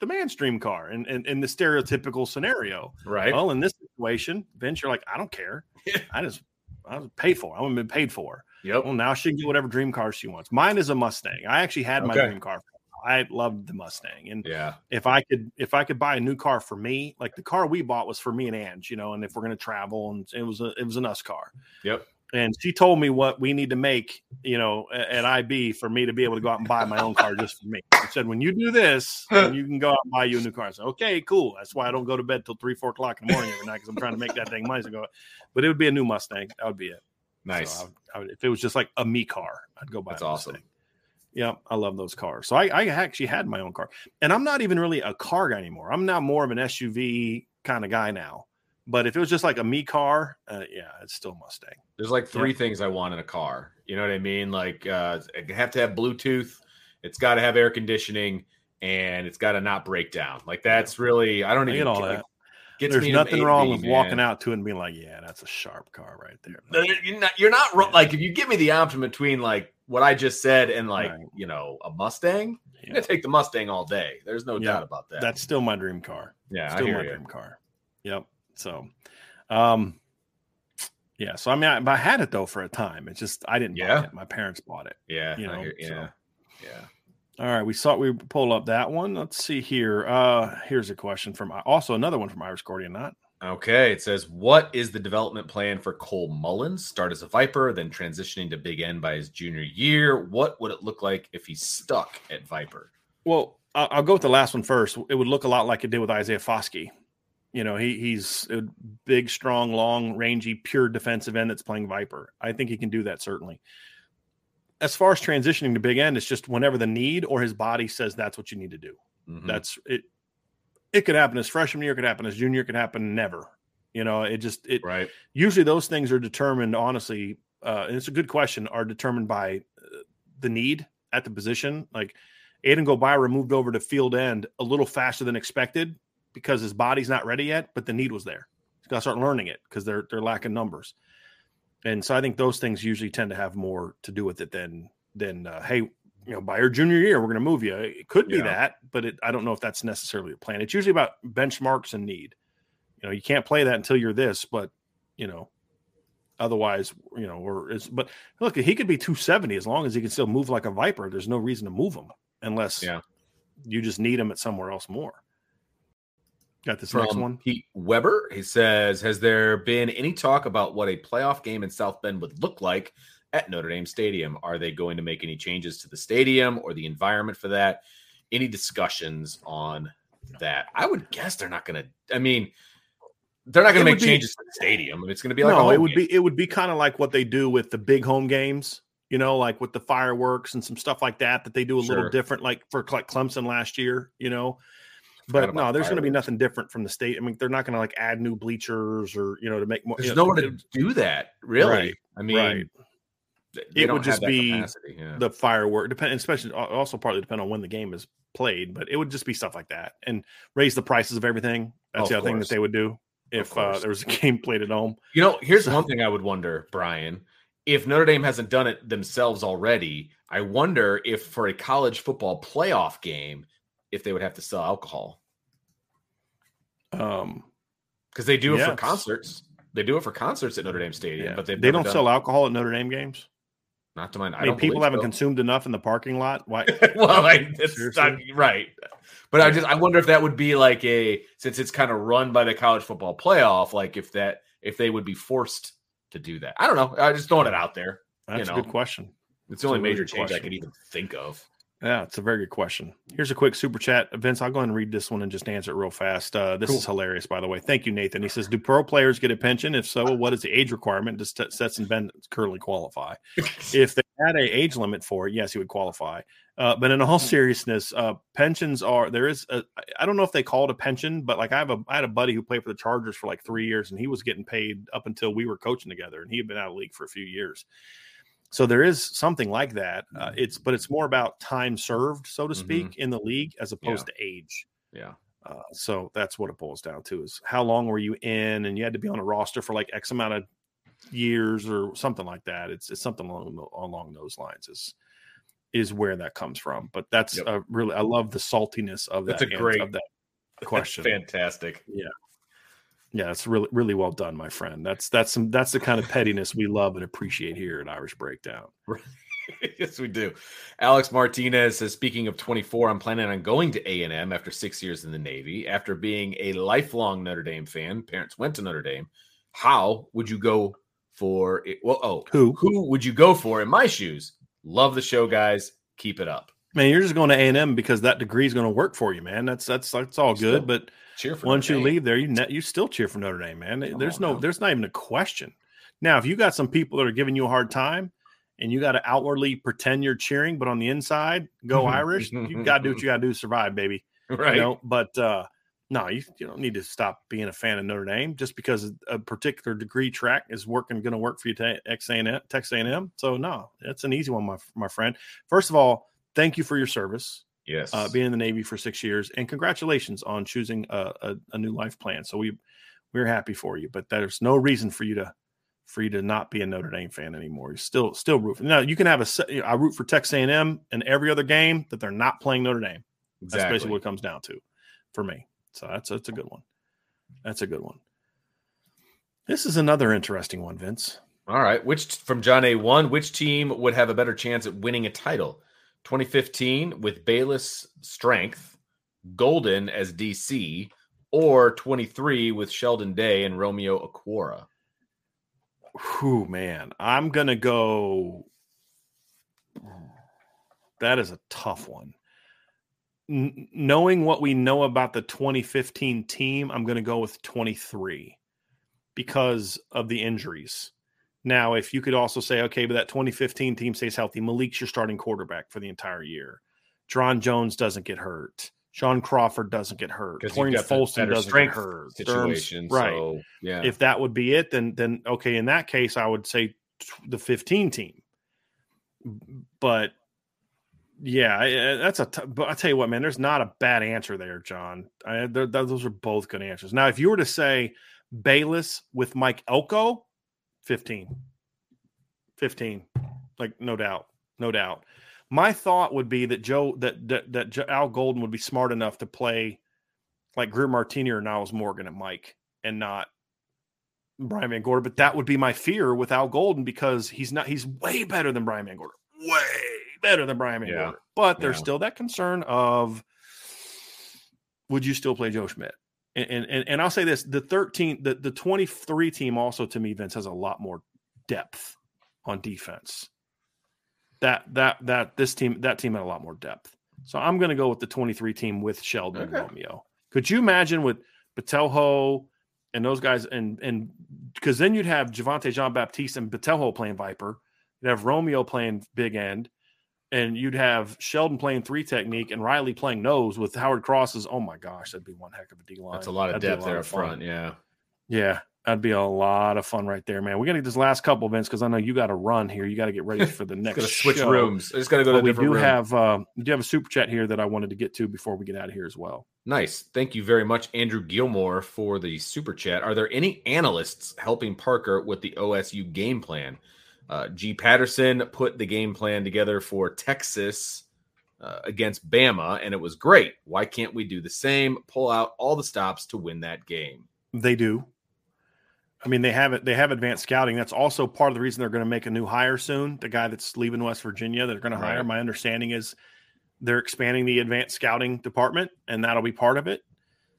the man's dream car and in, in the stereotypical scenario. right. Well, in this situation, Vince, you're like, I don't care. I just, I was paid for. I haven't been paid for. Yep. Well, now she can get whatever dream car she wants. Mine is a Mustang. I actually had my Okay. dream car. I loved the Mustang, and Yeah. if I could, if I could buy a new car for me, like the car we bought was for me and Ange, you know, and if we're gonna travel, and it was a, it was an us car. Yep. And she told me what we need to make, you know, at IB for me to be able to go out and buy my own car just for me. She said, when you do this, you can go out and buy you a new car. I said, okay, cool. That's why I don't go to bed till three, four o'clock in the morning every night because I'm trying to make that thing money. So go, but it would be a new Mustang. That would be it. Nice. So I would, I would, if it was just like a me car, I'd go buy. That's a awesome. Mustang. Yeah, I love those cars. So I, I actually had my own car, and I'm not even really a car guy anymore. I'm now more of an SUV kind of guy now. But if it was just like a me car, uh, yeah, it's still Mustang. There's like three things I want in a car. You know what I mean? Like uh it have to have Bluetooth, it's got to have air conditioning, and it's got to not break down. Like that's really I don't I even get all like, that. gets There's nothing wrong with man. walking out to it and being like, yeah, that's a sharp car right there. No, You're not, you're not wrong. like if you give me the option between like what I just said and like Right. you know a Mustang, Yeah. I'm gonna take the Mustang all day. There's no Yeah. doubt about that. That's still my dream car. yeah, I still hear my you. dream car. Yep. So, um, yeah. So I mean, I, I had it though for a time. It's just I didn't Yeah. buy it. My parents bought it. Yeah, You know, hear- so- yeah, yeah. All right, we saw we pull up that one. Let's see here. Uh here's a question from also another one from Irish Cordian Not. Okay, it says, "What is the development plan for Cole Mullins? Start as a Viper, then transitioning to big end by his junior year. What would it look like if he's stuck at Viper?" Well, I'll go with the last one first. It would look a lot like it did with Isaiah Foskey. You know, he he's a big, strong, long, rangy, pure defensive end that's playing Viper. I think he can do that certainly. As far as transitioning to big end, it's just whenever the need or his body says that's what you need to do. Mhm. That's it. It could happen as freshman year, it could happen as junior, it could happen never. You know, it just it right. usually those things are determined honestly uh, and it's a good question are determined by uh, the need at the position like Aiden Gobaira moved over to field end a little faster than expected because his body's not ready yet but the need was there. He's got to start learning it because they're they're lacking numbers. And so i think those things usually tend to have more to do with it than than uh, hey you know by your junior year we're going to move you. It could be Yeah. that but it, i don't know if that's necessarily a plan. It's usually about benchmarks and need. You know you can't play that until you're this but you know otherwise you know or it's but look he could be 270 as long as he can still move like a viper. There's no reason to move him unless Yeah. you just need him at somewhere else more got this next one Pete Weber, he says, "Has there been any talk about what a playoff game in South Bend would look like at Notre Dame Stadium? Are they going to make any changes to the stadium or the environment for that? Any discussions on that? I would guess they're not going to. I mean." They're not going to make be- changes to the stadium. It's going to be like no it would game. be it would be kind of like what they do with the big home games you know like with the fireworks and some stuff like that that they do a Sure. little different like for like clemson last year you know but no there's going to be nothing different from the state i mean they're not going to like add new bleachers or you know to make more There's you know, nowhere to do that, really. Right, I mean, right. It would just be yeah. the firework depend especially also partly depend on when the game is played but it would just be stuff like that and raise the prices of everything that's Oh, the other thing that they would do if uh, there was a game played at home You know, here's So- one thing I would wonder, Brian. If Notre Dame hasn't done it themselves already, I wonder if for a college football playoff game, if they would have to sell alcohol um because they do it for concerts. They do it for concerts at Notre Dame Stadium, yeah. but they don't done- sell alcohol at notre dame games Not to mind. i, mean people haven't so. consumed enough in the parking lot why well, like it's Seriously? not, right. But I just I wonder if that would be like a since it's kind of run by the college football playoff, like if that if they would be forced to do that. I don't know. I just throwing it out there. that's know. a good question It's the only major change I question. could even think of. Yeah, it's a very good question. Here's a quick super chat. Vince, I'll go ahead and read this one and just answer it real fast. Uh, this Cool. is hilarious, by the way. Thank you, Nathan. He says, Do pro players get a pension? If so, what is the age requirement? Does St- Stetson Bennett currently qualify? if they had a age limit for it, yes, he would qualify. Uh, but in all seriousness, uh, pensions are there is a, I don't know if they call it a pension, but like I have a I had a buddy who played for the Chargers for like three years, and he was getting paid up until we were coaching together, and he had been out of league for a few years. So there is something like that. Uh, it's but it's more about time served, so to speak, in the league as opposed to age. Yeah. Uh, so that's what it boils down to: is how long were you in, and you had to be on a roster for like X amount of years or something like that. It's it's something along along those lines. Is is where that comes from. But that's Yep. really I love the saltiness of that. That's that. a great- of that That's question. fantastic. Yeah, it's really really well done, my friend. That's that's some that's the kind of pettiness we love and appreciate here at Irish Breakdown. yes, we do. Alex Martinez says, speaking of 24, I'm planning on going to A&M after six years in the Navy. After being a lifelong Notre Dame fan, parents went to Notre Dame. How would you go for it. Well, oh, Who? who would you go for in my shoes? Love the show, guys. Keep it up. Man, you're just going to A and M because that degree is going to work for you, man. That's that's that's all Still good. But Cheer for once Notre you Dame. leave there, you ne- you still cheer for Notre Dame, man. Come there's on no now. there's not even a question. Now, if you got some people that are giving you a hard time, and you got to outwardly pretend you're cheering, but on the inside go Irish, you got to do what you got to do to survive, baby. right? You know, but uh, no, you, you don't need to stop being a fan of Notre Dame just because a particular degree track is working going to work for you to X A&M, Texas A&M. So no, that's an easy one, my my friend. First of all, thank you for your service, yes. uh, being in the Navy for six years, and congratulations on choosing a, a, a new life plan. So we we're happy for you, but there's no reason for you to for you to not be a Notre Dame fan anymore. You still still root. For, now you can have a I root for Texas A&M in every other game that they're not playing Notre Dame. That's basically what it comes down to for me. So that's that's a good one. That's a good one. This is another interesting one, Vince. All right. Which from John A one, which team would have a better chance at winning a title? 2015 with Balis strength, Golden as DC, or 23 with Sheldon Day and Romeo Okwara. Whew, man. I'm gonna go. That is a tough one. N- knowing what we know about the 2015 team, I'm going to go with 23 because of the injuries. Now, if you could also say, okay, but that 2015 team stays healthy, Malik's your starting quarterback for the entire year. John Jones doesn't get hurt. Shaun Crawford doesn't get hurt. Tarean you've got the Folston better doesn't get hurt. Derms- situation. right? So, yeah. If that would be it, then then okay. In that case, I would say the 15 team. But yeah, that's a. T- but I tell you what, man, there's not a bad answer there, John. I, th- those are both good answers. Now, if you were to say Balis with Mike Elko, 15, 15, like no doubt, no doubt. My thought would be that Joe that that, that Al Golden would be smart enough to play like Greer Martini or Nyles Morgan at Mike and not Brian Van Gorder. But that would be my fear with Al Golden because he's not he's way better than Brian Van Gorder. Way better than Brian Van Yeah. Gorder. But there's Yeah. still that concern of would you still play Joe Schmidt? And, and and I'll say this: the 13, the, the 23 team also to me, Vince, has a lot more depth on defense. That that that this team that team had a lot more depth. So I'm going to go with the 23 team with Sheldon and Okay. Romeo. Could you imagine with Botelho and those guys and and because then you'd have Javontae Jean Baptiste and Botelho playing Viper, you'd have Romeo playing big end, and you'd have Sheldon playing three technique and Riley playing nose with Howard Crosses. Oh my gosh, that'd be one heck of a D line. That's a lot of That'd be depth there up front. Yeah. Yeah, that'd be a lot of fun right there, man. We're gonna get this last couple events because I know you got to run here. You got to get ready for the next Got to switch show. rooms. I just got to go to But a we do room. have uh, we do have a super chat here that I wanted to get to before we get out of here as well. Nice. Thank you very much, Andrew Gilmore, for the super chat. Are there any analysts helping Parker with the OSU game plan? Uh, G. Patterson put the game plan together for Texas uh, against Bama, and it was great. Why can't we do the same? Pull out all the stops to win that game. They do. I mean, they have it. They have advanced scouting. That's also part of the reason they're going to make a new hire soon. The guy that's leaving West Virginia, they're going to hire. Right. My understanding is they're expanding the advanced scouting department, and that'll be part of it.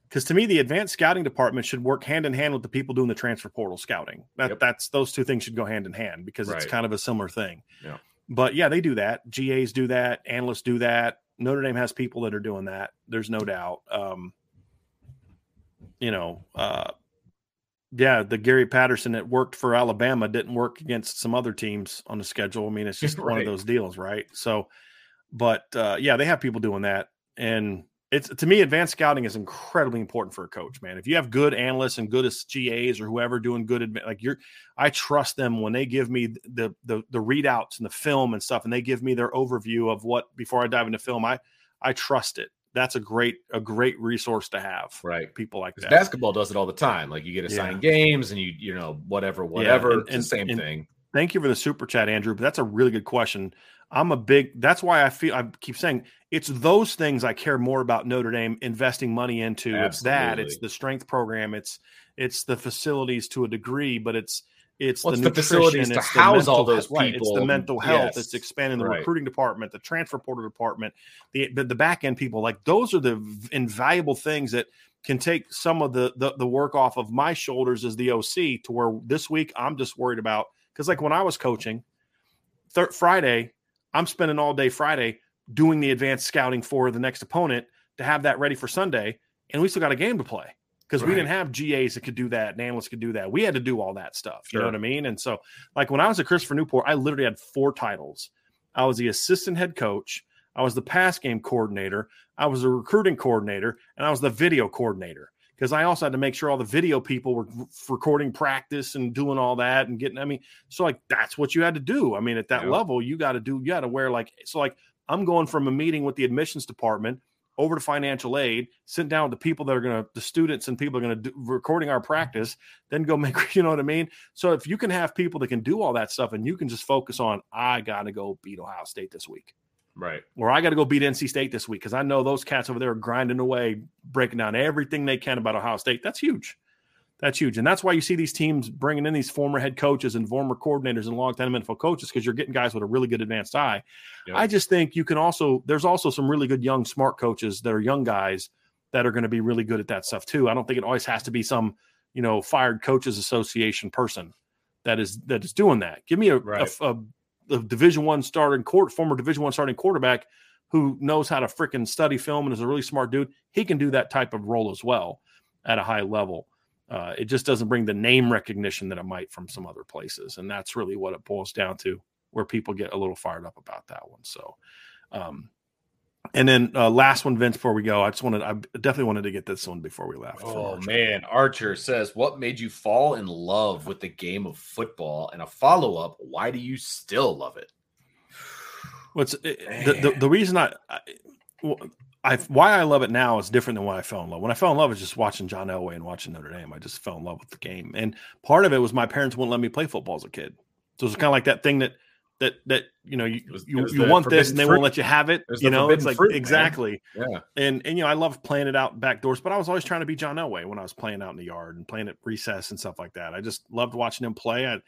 Because to me, the advanced scouting department should work hand in hand with the people doing the transfer portal scouting. That Yep. that's those two things should go hand in hand because it's kind of a similar thing. Yeah. But yeah, they do that. GAs do that. Analysts do that. Notre Dame has people that are doing that. There's no doubt. Um, you know, uh, yeah, the Gary Patterson that worked for Alabama didn't work against some other teams on the schedule. I mean, it's just one of those deals, right? So, but uh, yeah, they have people doing that, and it's to me, advanced scouting is incredibly important for a coach, man. If you have good analysts and good as GAs or whoever doing good, like you're, I trust them when they give me the the the readouts and the film and stuff, and they give me their overview of what before I dive into film. I I trust it. That's a great a great resource to have. Right. People like that. basketball does it all the time. Like you get assigned games and you, you know, whatever, whatever. and- it's the and- same and- thing. Thank you for the super chat, Andrew. But that's a really good question. I'm a big. That's why I feel. I keep saying it's those things I care more about Notre Dame investing money into. It's that. It's the strength program. It's it's the facilities to a degree, but it's it's Well, the it's the facilities to house all those right, It's the mental health. Yes. It's expanding the Right. recruiting department, the transfer portal department, the the, the back end people. Like those are the invaluable things that can take some of the, the the work off of my shoulders as the OC to where this week I'm just worried about because like when I was coaching, thir- Friday I'm spending all day Friday doing the advanced scouting for the next opponent to have that ready for Sunday, and we still got a game to play because right. we didn't have GAs that could do that and analysts could do that. We had to do all that stuff. Sure. You know what I mean? And so, like when I was at Christopher Newport, I literally had four titles. I was the assistant head coach. I was the pass game coordinator. I was the recruiting coordinator, and I was the video coordinator because I also had to make sure all the video people were recording practice and doing all that and getting. I mean, so like that's what you had to do. I mean, at that yeah. level, you got to do. You got to wear like so. Like I'm going from a meeting with the admissions department over to financial aid, sit down with the people that are going to, the students and people are going to do recording our practice, then go make, you know what I mean? So if you can have people that can do all that stuff and you can just focus on, I got to go beat Ohio State this week. Right. Or I got to go beat NC State this week because I know those cats over there are grinding away, breaking down everything they can about Ohio State. That's huge. That's huge. And that's why you see these teams bringing in these former head coaches and former coordinators and long-time NFL coaches because you're getting guys with a really good advanced eye. Yep. I just think you can also, there's also some really good young, smart coaches that are young guys that are going to be really good at that stuff too. I don't think it always has to be some, you know, fired coaches association person that is that is doing that. Give me a, right. a, a the Division One starting court, former Division One starting quarterback who knows how to freaking study film and is a really smart dude. He can do that type of role as well at a high level. Uh, it just doesn't bring the name recognition that it might from some other places, and that's really what it boils down to, where people get a little fired up about that one. So, um, and then uh, last one, Vince. Before we go, I just wanted, I definitely wanted to get this one before we left. Oh man, Archer says, "What made you fall in love with the game of football?" And a follow up: Why do you still love it? What's the, the, the reason I, I I why I love it now is different than when I fell in love. When I fell in love was just watching John Elway and watching Notre Dame. I just fell in love with the game, and part of it was my parents wouldn't let me play football as a kid. So it's kind of like that thing that that that you know you was, you, you want this and they fruit. won't let you have it. You know, it's like fruit, exactly. Man. Yeah, and and you know I love playing it out back doors, but I was always trying to be John Elway when I was playing out in the yard and playing at recess and stuff like that. I just loved watching him play. I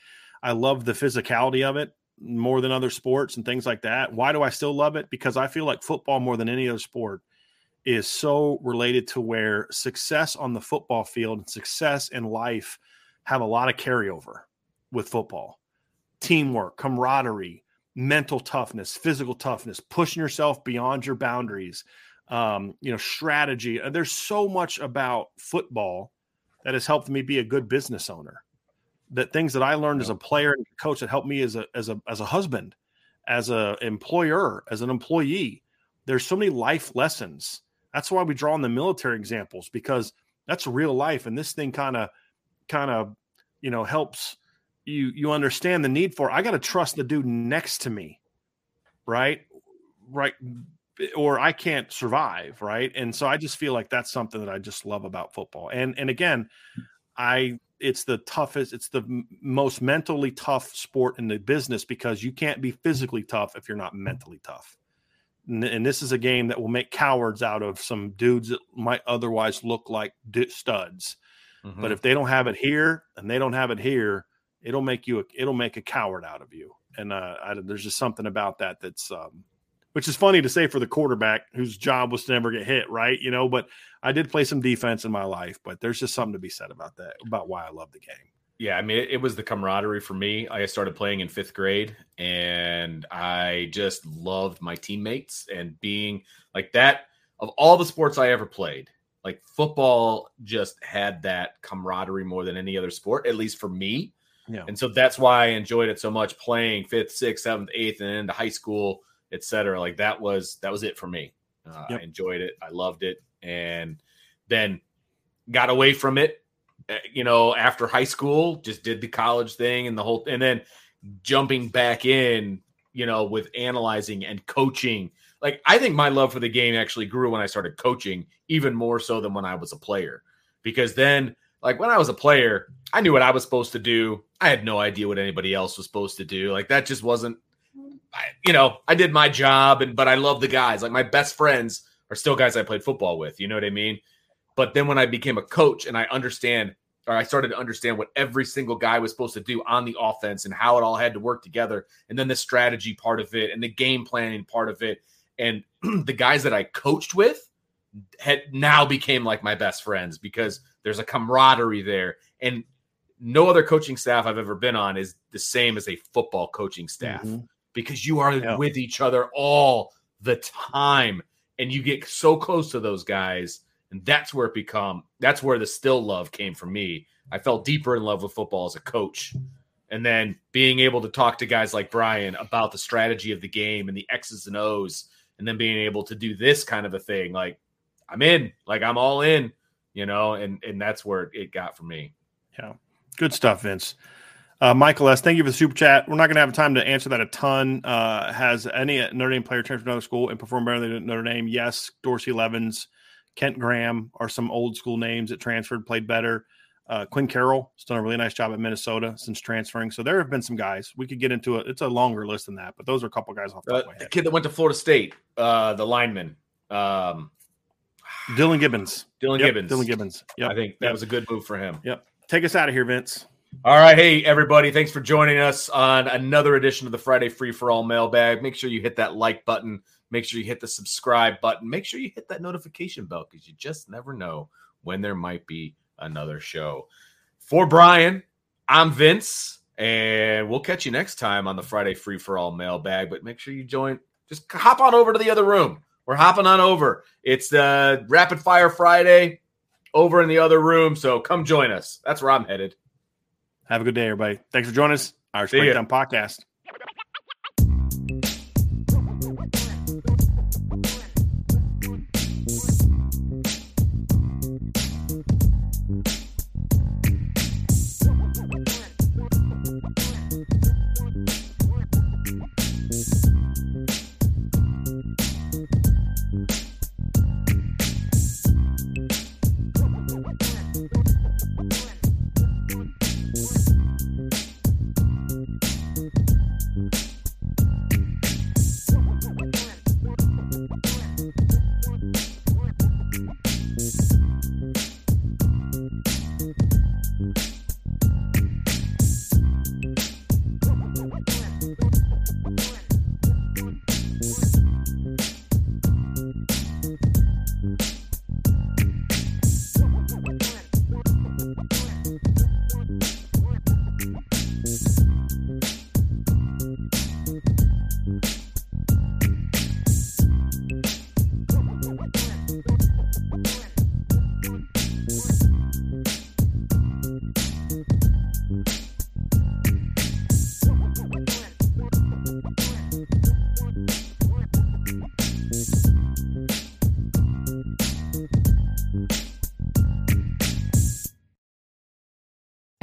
I love the physicality of it more than other sports and things like that. Why do I still love it? Because I feel like football more than any other sport is so related to where success on the football field and success in life have a lot of carryover with football. Teamwork, camaraderie, mental toughness, physical toughness, pushing yourself beyond your boundaries, um, you know, strategy. Uh, there's so much about football that has helped me be a good business owner that things that I learned as a player and coach that helped me as a as a as a husband, as a employer, as an employee. There's so many life lessons. That's why we draw on the military examples because that's real life, and this thing kind of kind of you know helps you you understand the need for. I got to trust the dude next to me, right? Right or I can't survive, right? And so I just feel like that's something that I just love about football. And and again, I it's the toughest it's the most mentally tough sport in the business because you can't be physically tough if you're not mentally tough and, and this is a game that will make cowards out of some dudes that might otherwise look like studs mm-hmm. but if they don't have it here and they don't have it here it'll make you a, it'll make a coward out of you and uh, I, there's just something about that that's um, which is funny to say for the quarterback whose job was to never get hit, right? You know, but I did play some defense in my life, but there's just something to be said about that, about why I love the game. Yeah, I mean, it, it was the camaraderie for me. I started playing in fifth grade, and I just loved my teammates and being like that. Of all the sports I ever played, like football just had that camaraderie more than any other sport, at least for me. Yeah. And so that's why I enjoyed it so much playing fifth, sixth, seventh, eighth, and into high school etc. Like that was that was it for me. Uh, yep. I enjoyed it. I loved it, and then got away from it. Eh, you know, after high school, just did the college thing and the whole, and then jumping back in. You know, with analyzing and coaching. Like I think my love for the game actually grew when I started coaching, even more so than when I was a player. Because then, like when I was a player, I knew what I was supposed to do. I had no idea what anybody else was supposed to do. Like that just wasn't I, you know, I did my job, and but I love the guys. Like my best friends are still guys I played football with. You know what I mean? But then when I became a coach and I understand, or I started to understand what every single guy was supposed to do on the offense and how it all had to work together, and then the strategy part of it and the game planning part of it, and the guys that I coached with had now became like my best friends because there's a camaraderie there. And no other coaching staff I've ever been on is the same as a football coaching staff Mhm. because you are Yeah. with each other all the time and you get so close to those guys and that's where it become that's where the still love came from me i felt deeper in love with football as a coach and then being able to talk to guys like brian about the strategy of the game and the x's and o's and then being able to do this kind of a thing like i'm in like i'm all in you know and and that's where it got for me Yeah. Good stuff, Vince. Uh, Michael S., thank you for the super chat. We're not going to have time to answer that a ton. Uh, has any Notre Dame player transferred to another school and performed better than Notre Dame? Yes. Dorsey Levens, Kent Graham are some old school names that transferred, played better. Uh, Quinn Carroll has done a really nice job at Minnesota since transferring. So there have been some guys. We could get into it. It's a longer list than that, but those are a couple guys off the uh, top the kid that went to florida state uh the lineman um Dylan Gibbons. dylan Yep, gibbons Dylan Gibbons. Yep. i think that Yep. was a good move for him Yep. Take us out of here, Vince. All right. Hey, everybody. Thanks for joining us on another edition of the Friday Free for All mailbag. Make sure you hit that like button. Make sure you hit the subscribe button. Make sure you hit that notification bell because you just never know when there might be another show. For Brian, I'm Vince, and we'll catch you next time on the Friday Free for All mailbag. But make sure you join. Just hop on over to the other room. We're hopping on over. It's the Rapid Fire Friday over in the other room. So come join us. That's where I'm headed. Have a good day, everybody. Thanks for joining us. Irish See ya. Breakdown Podcast.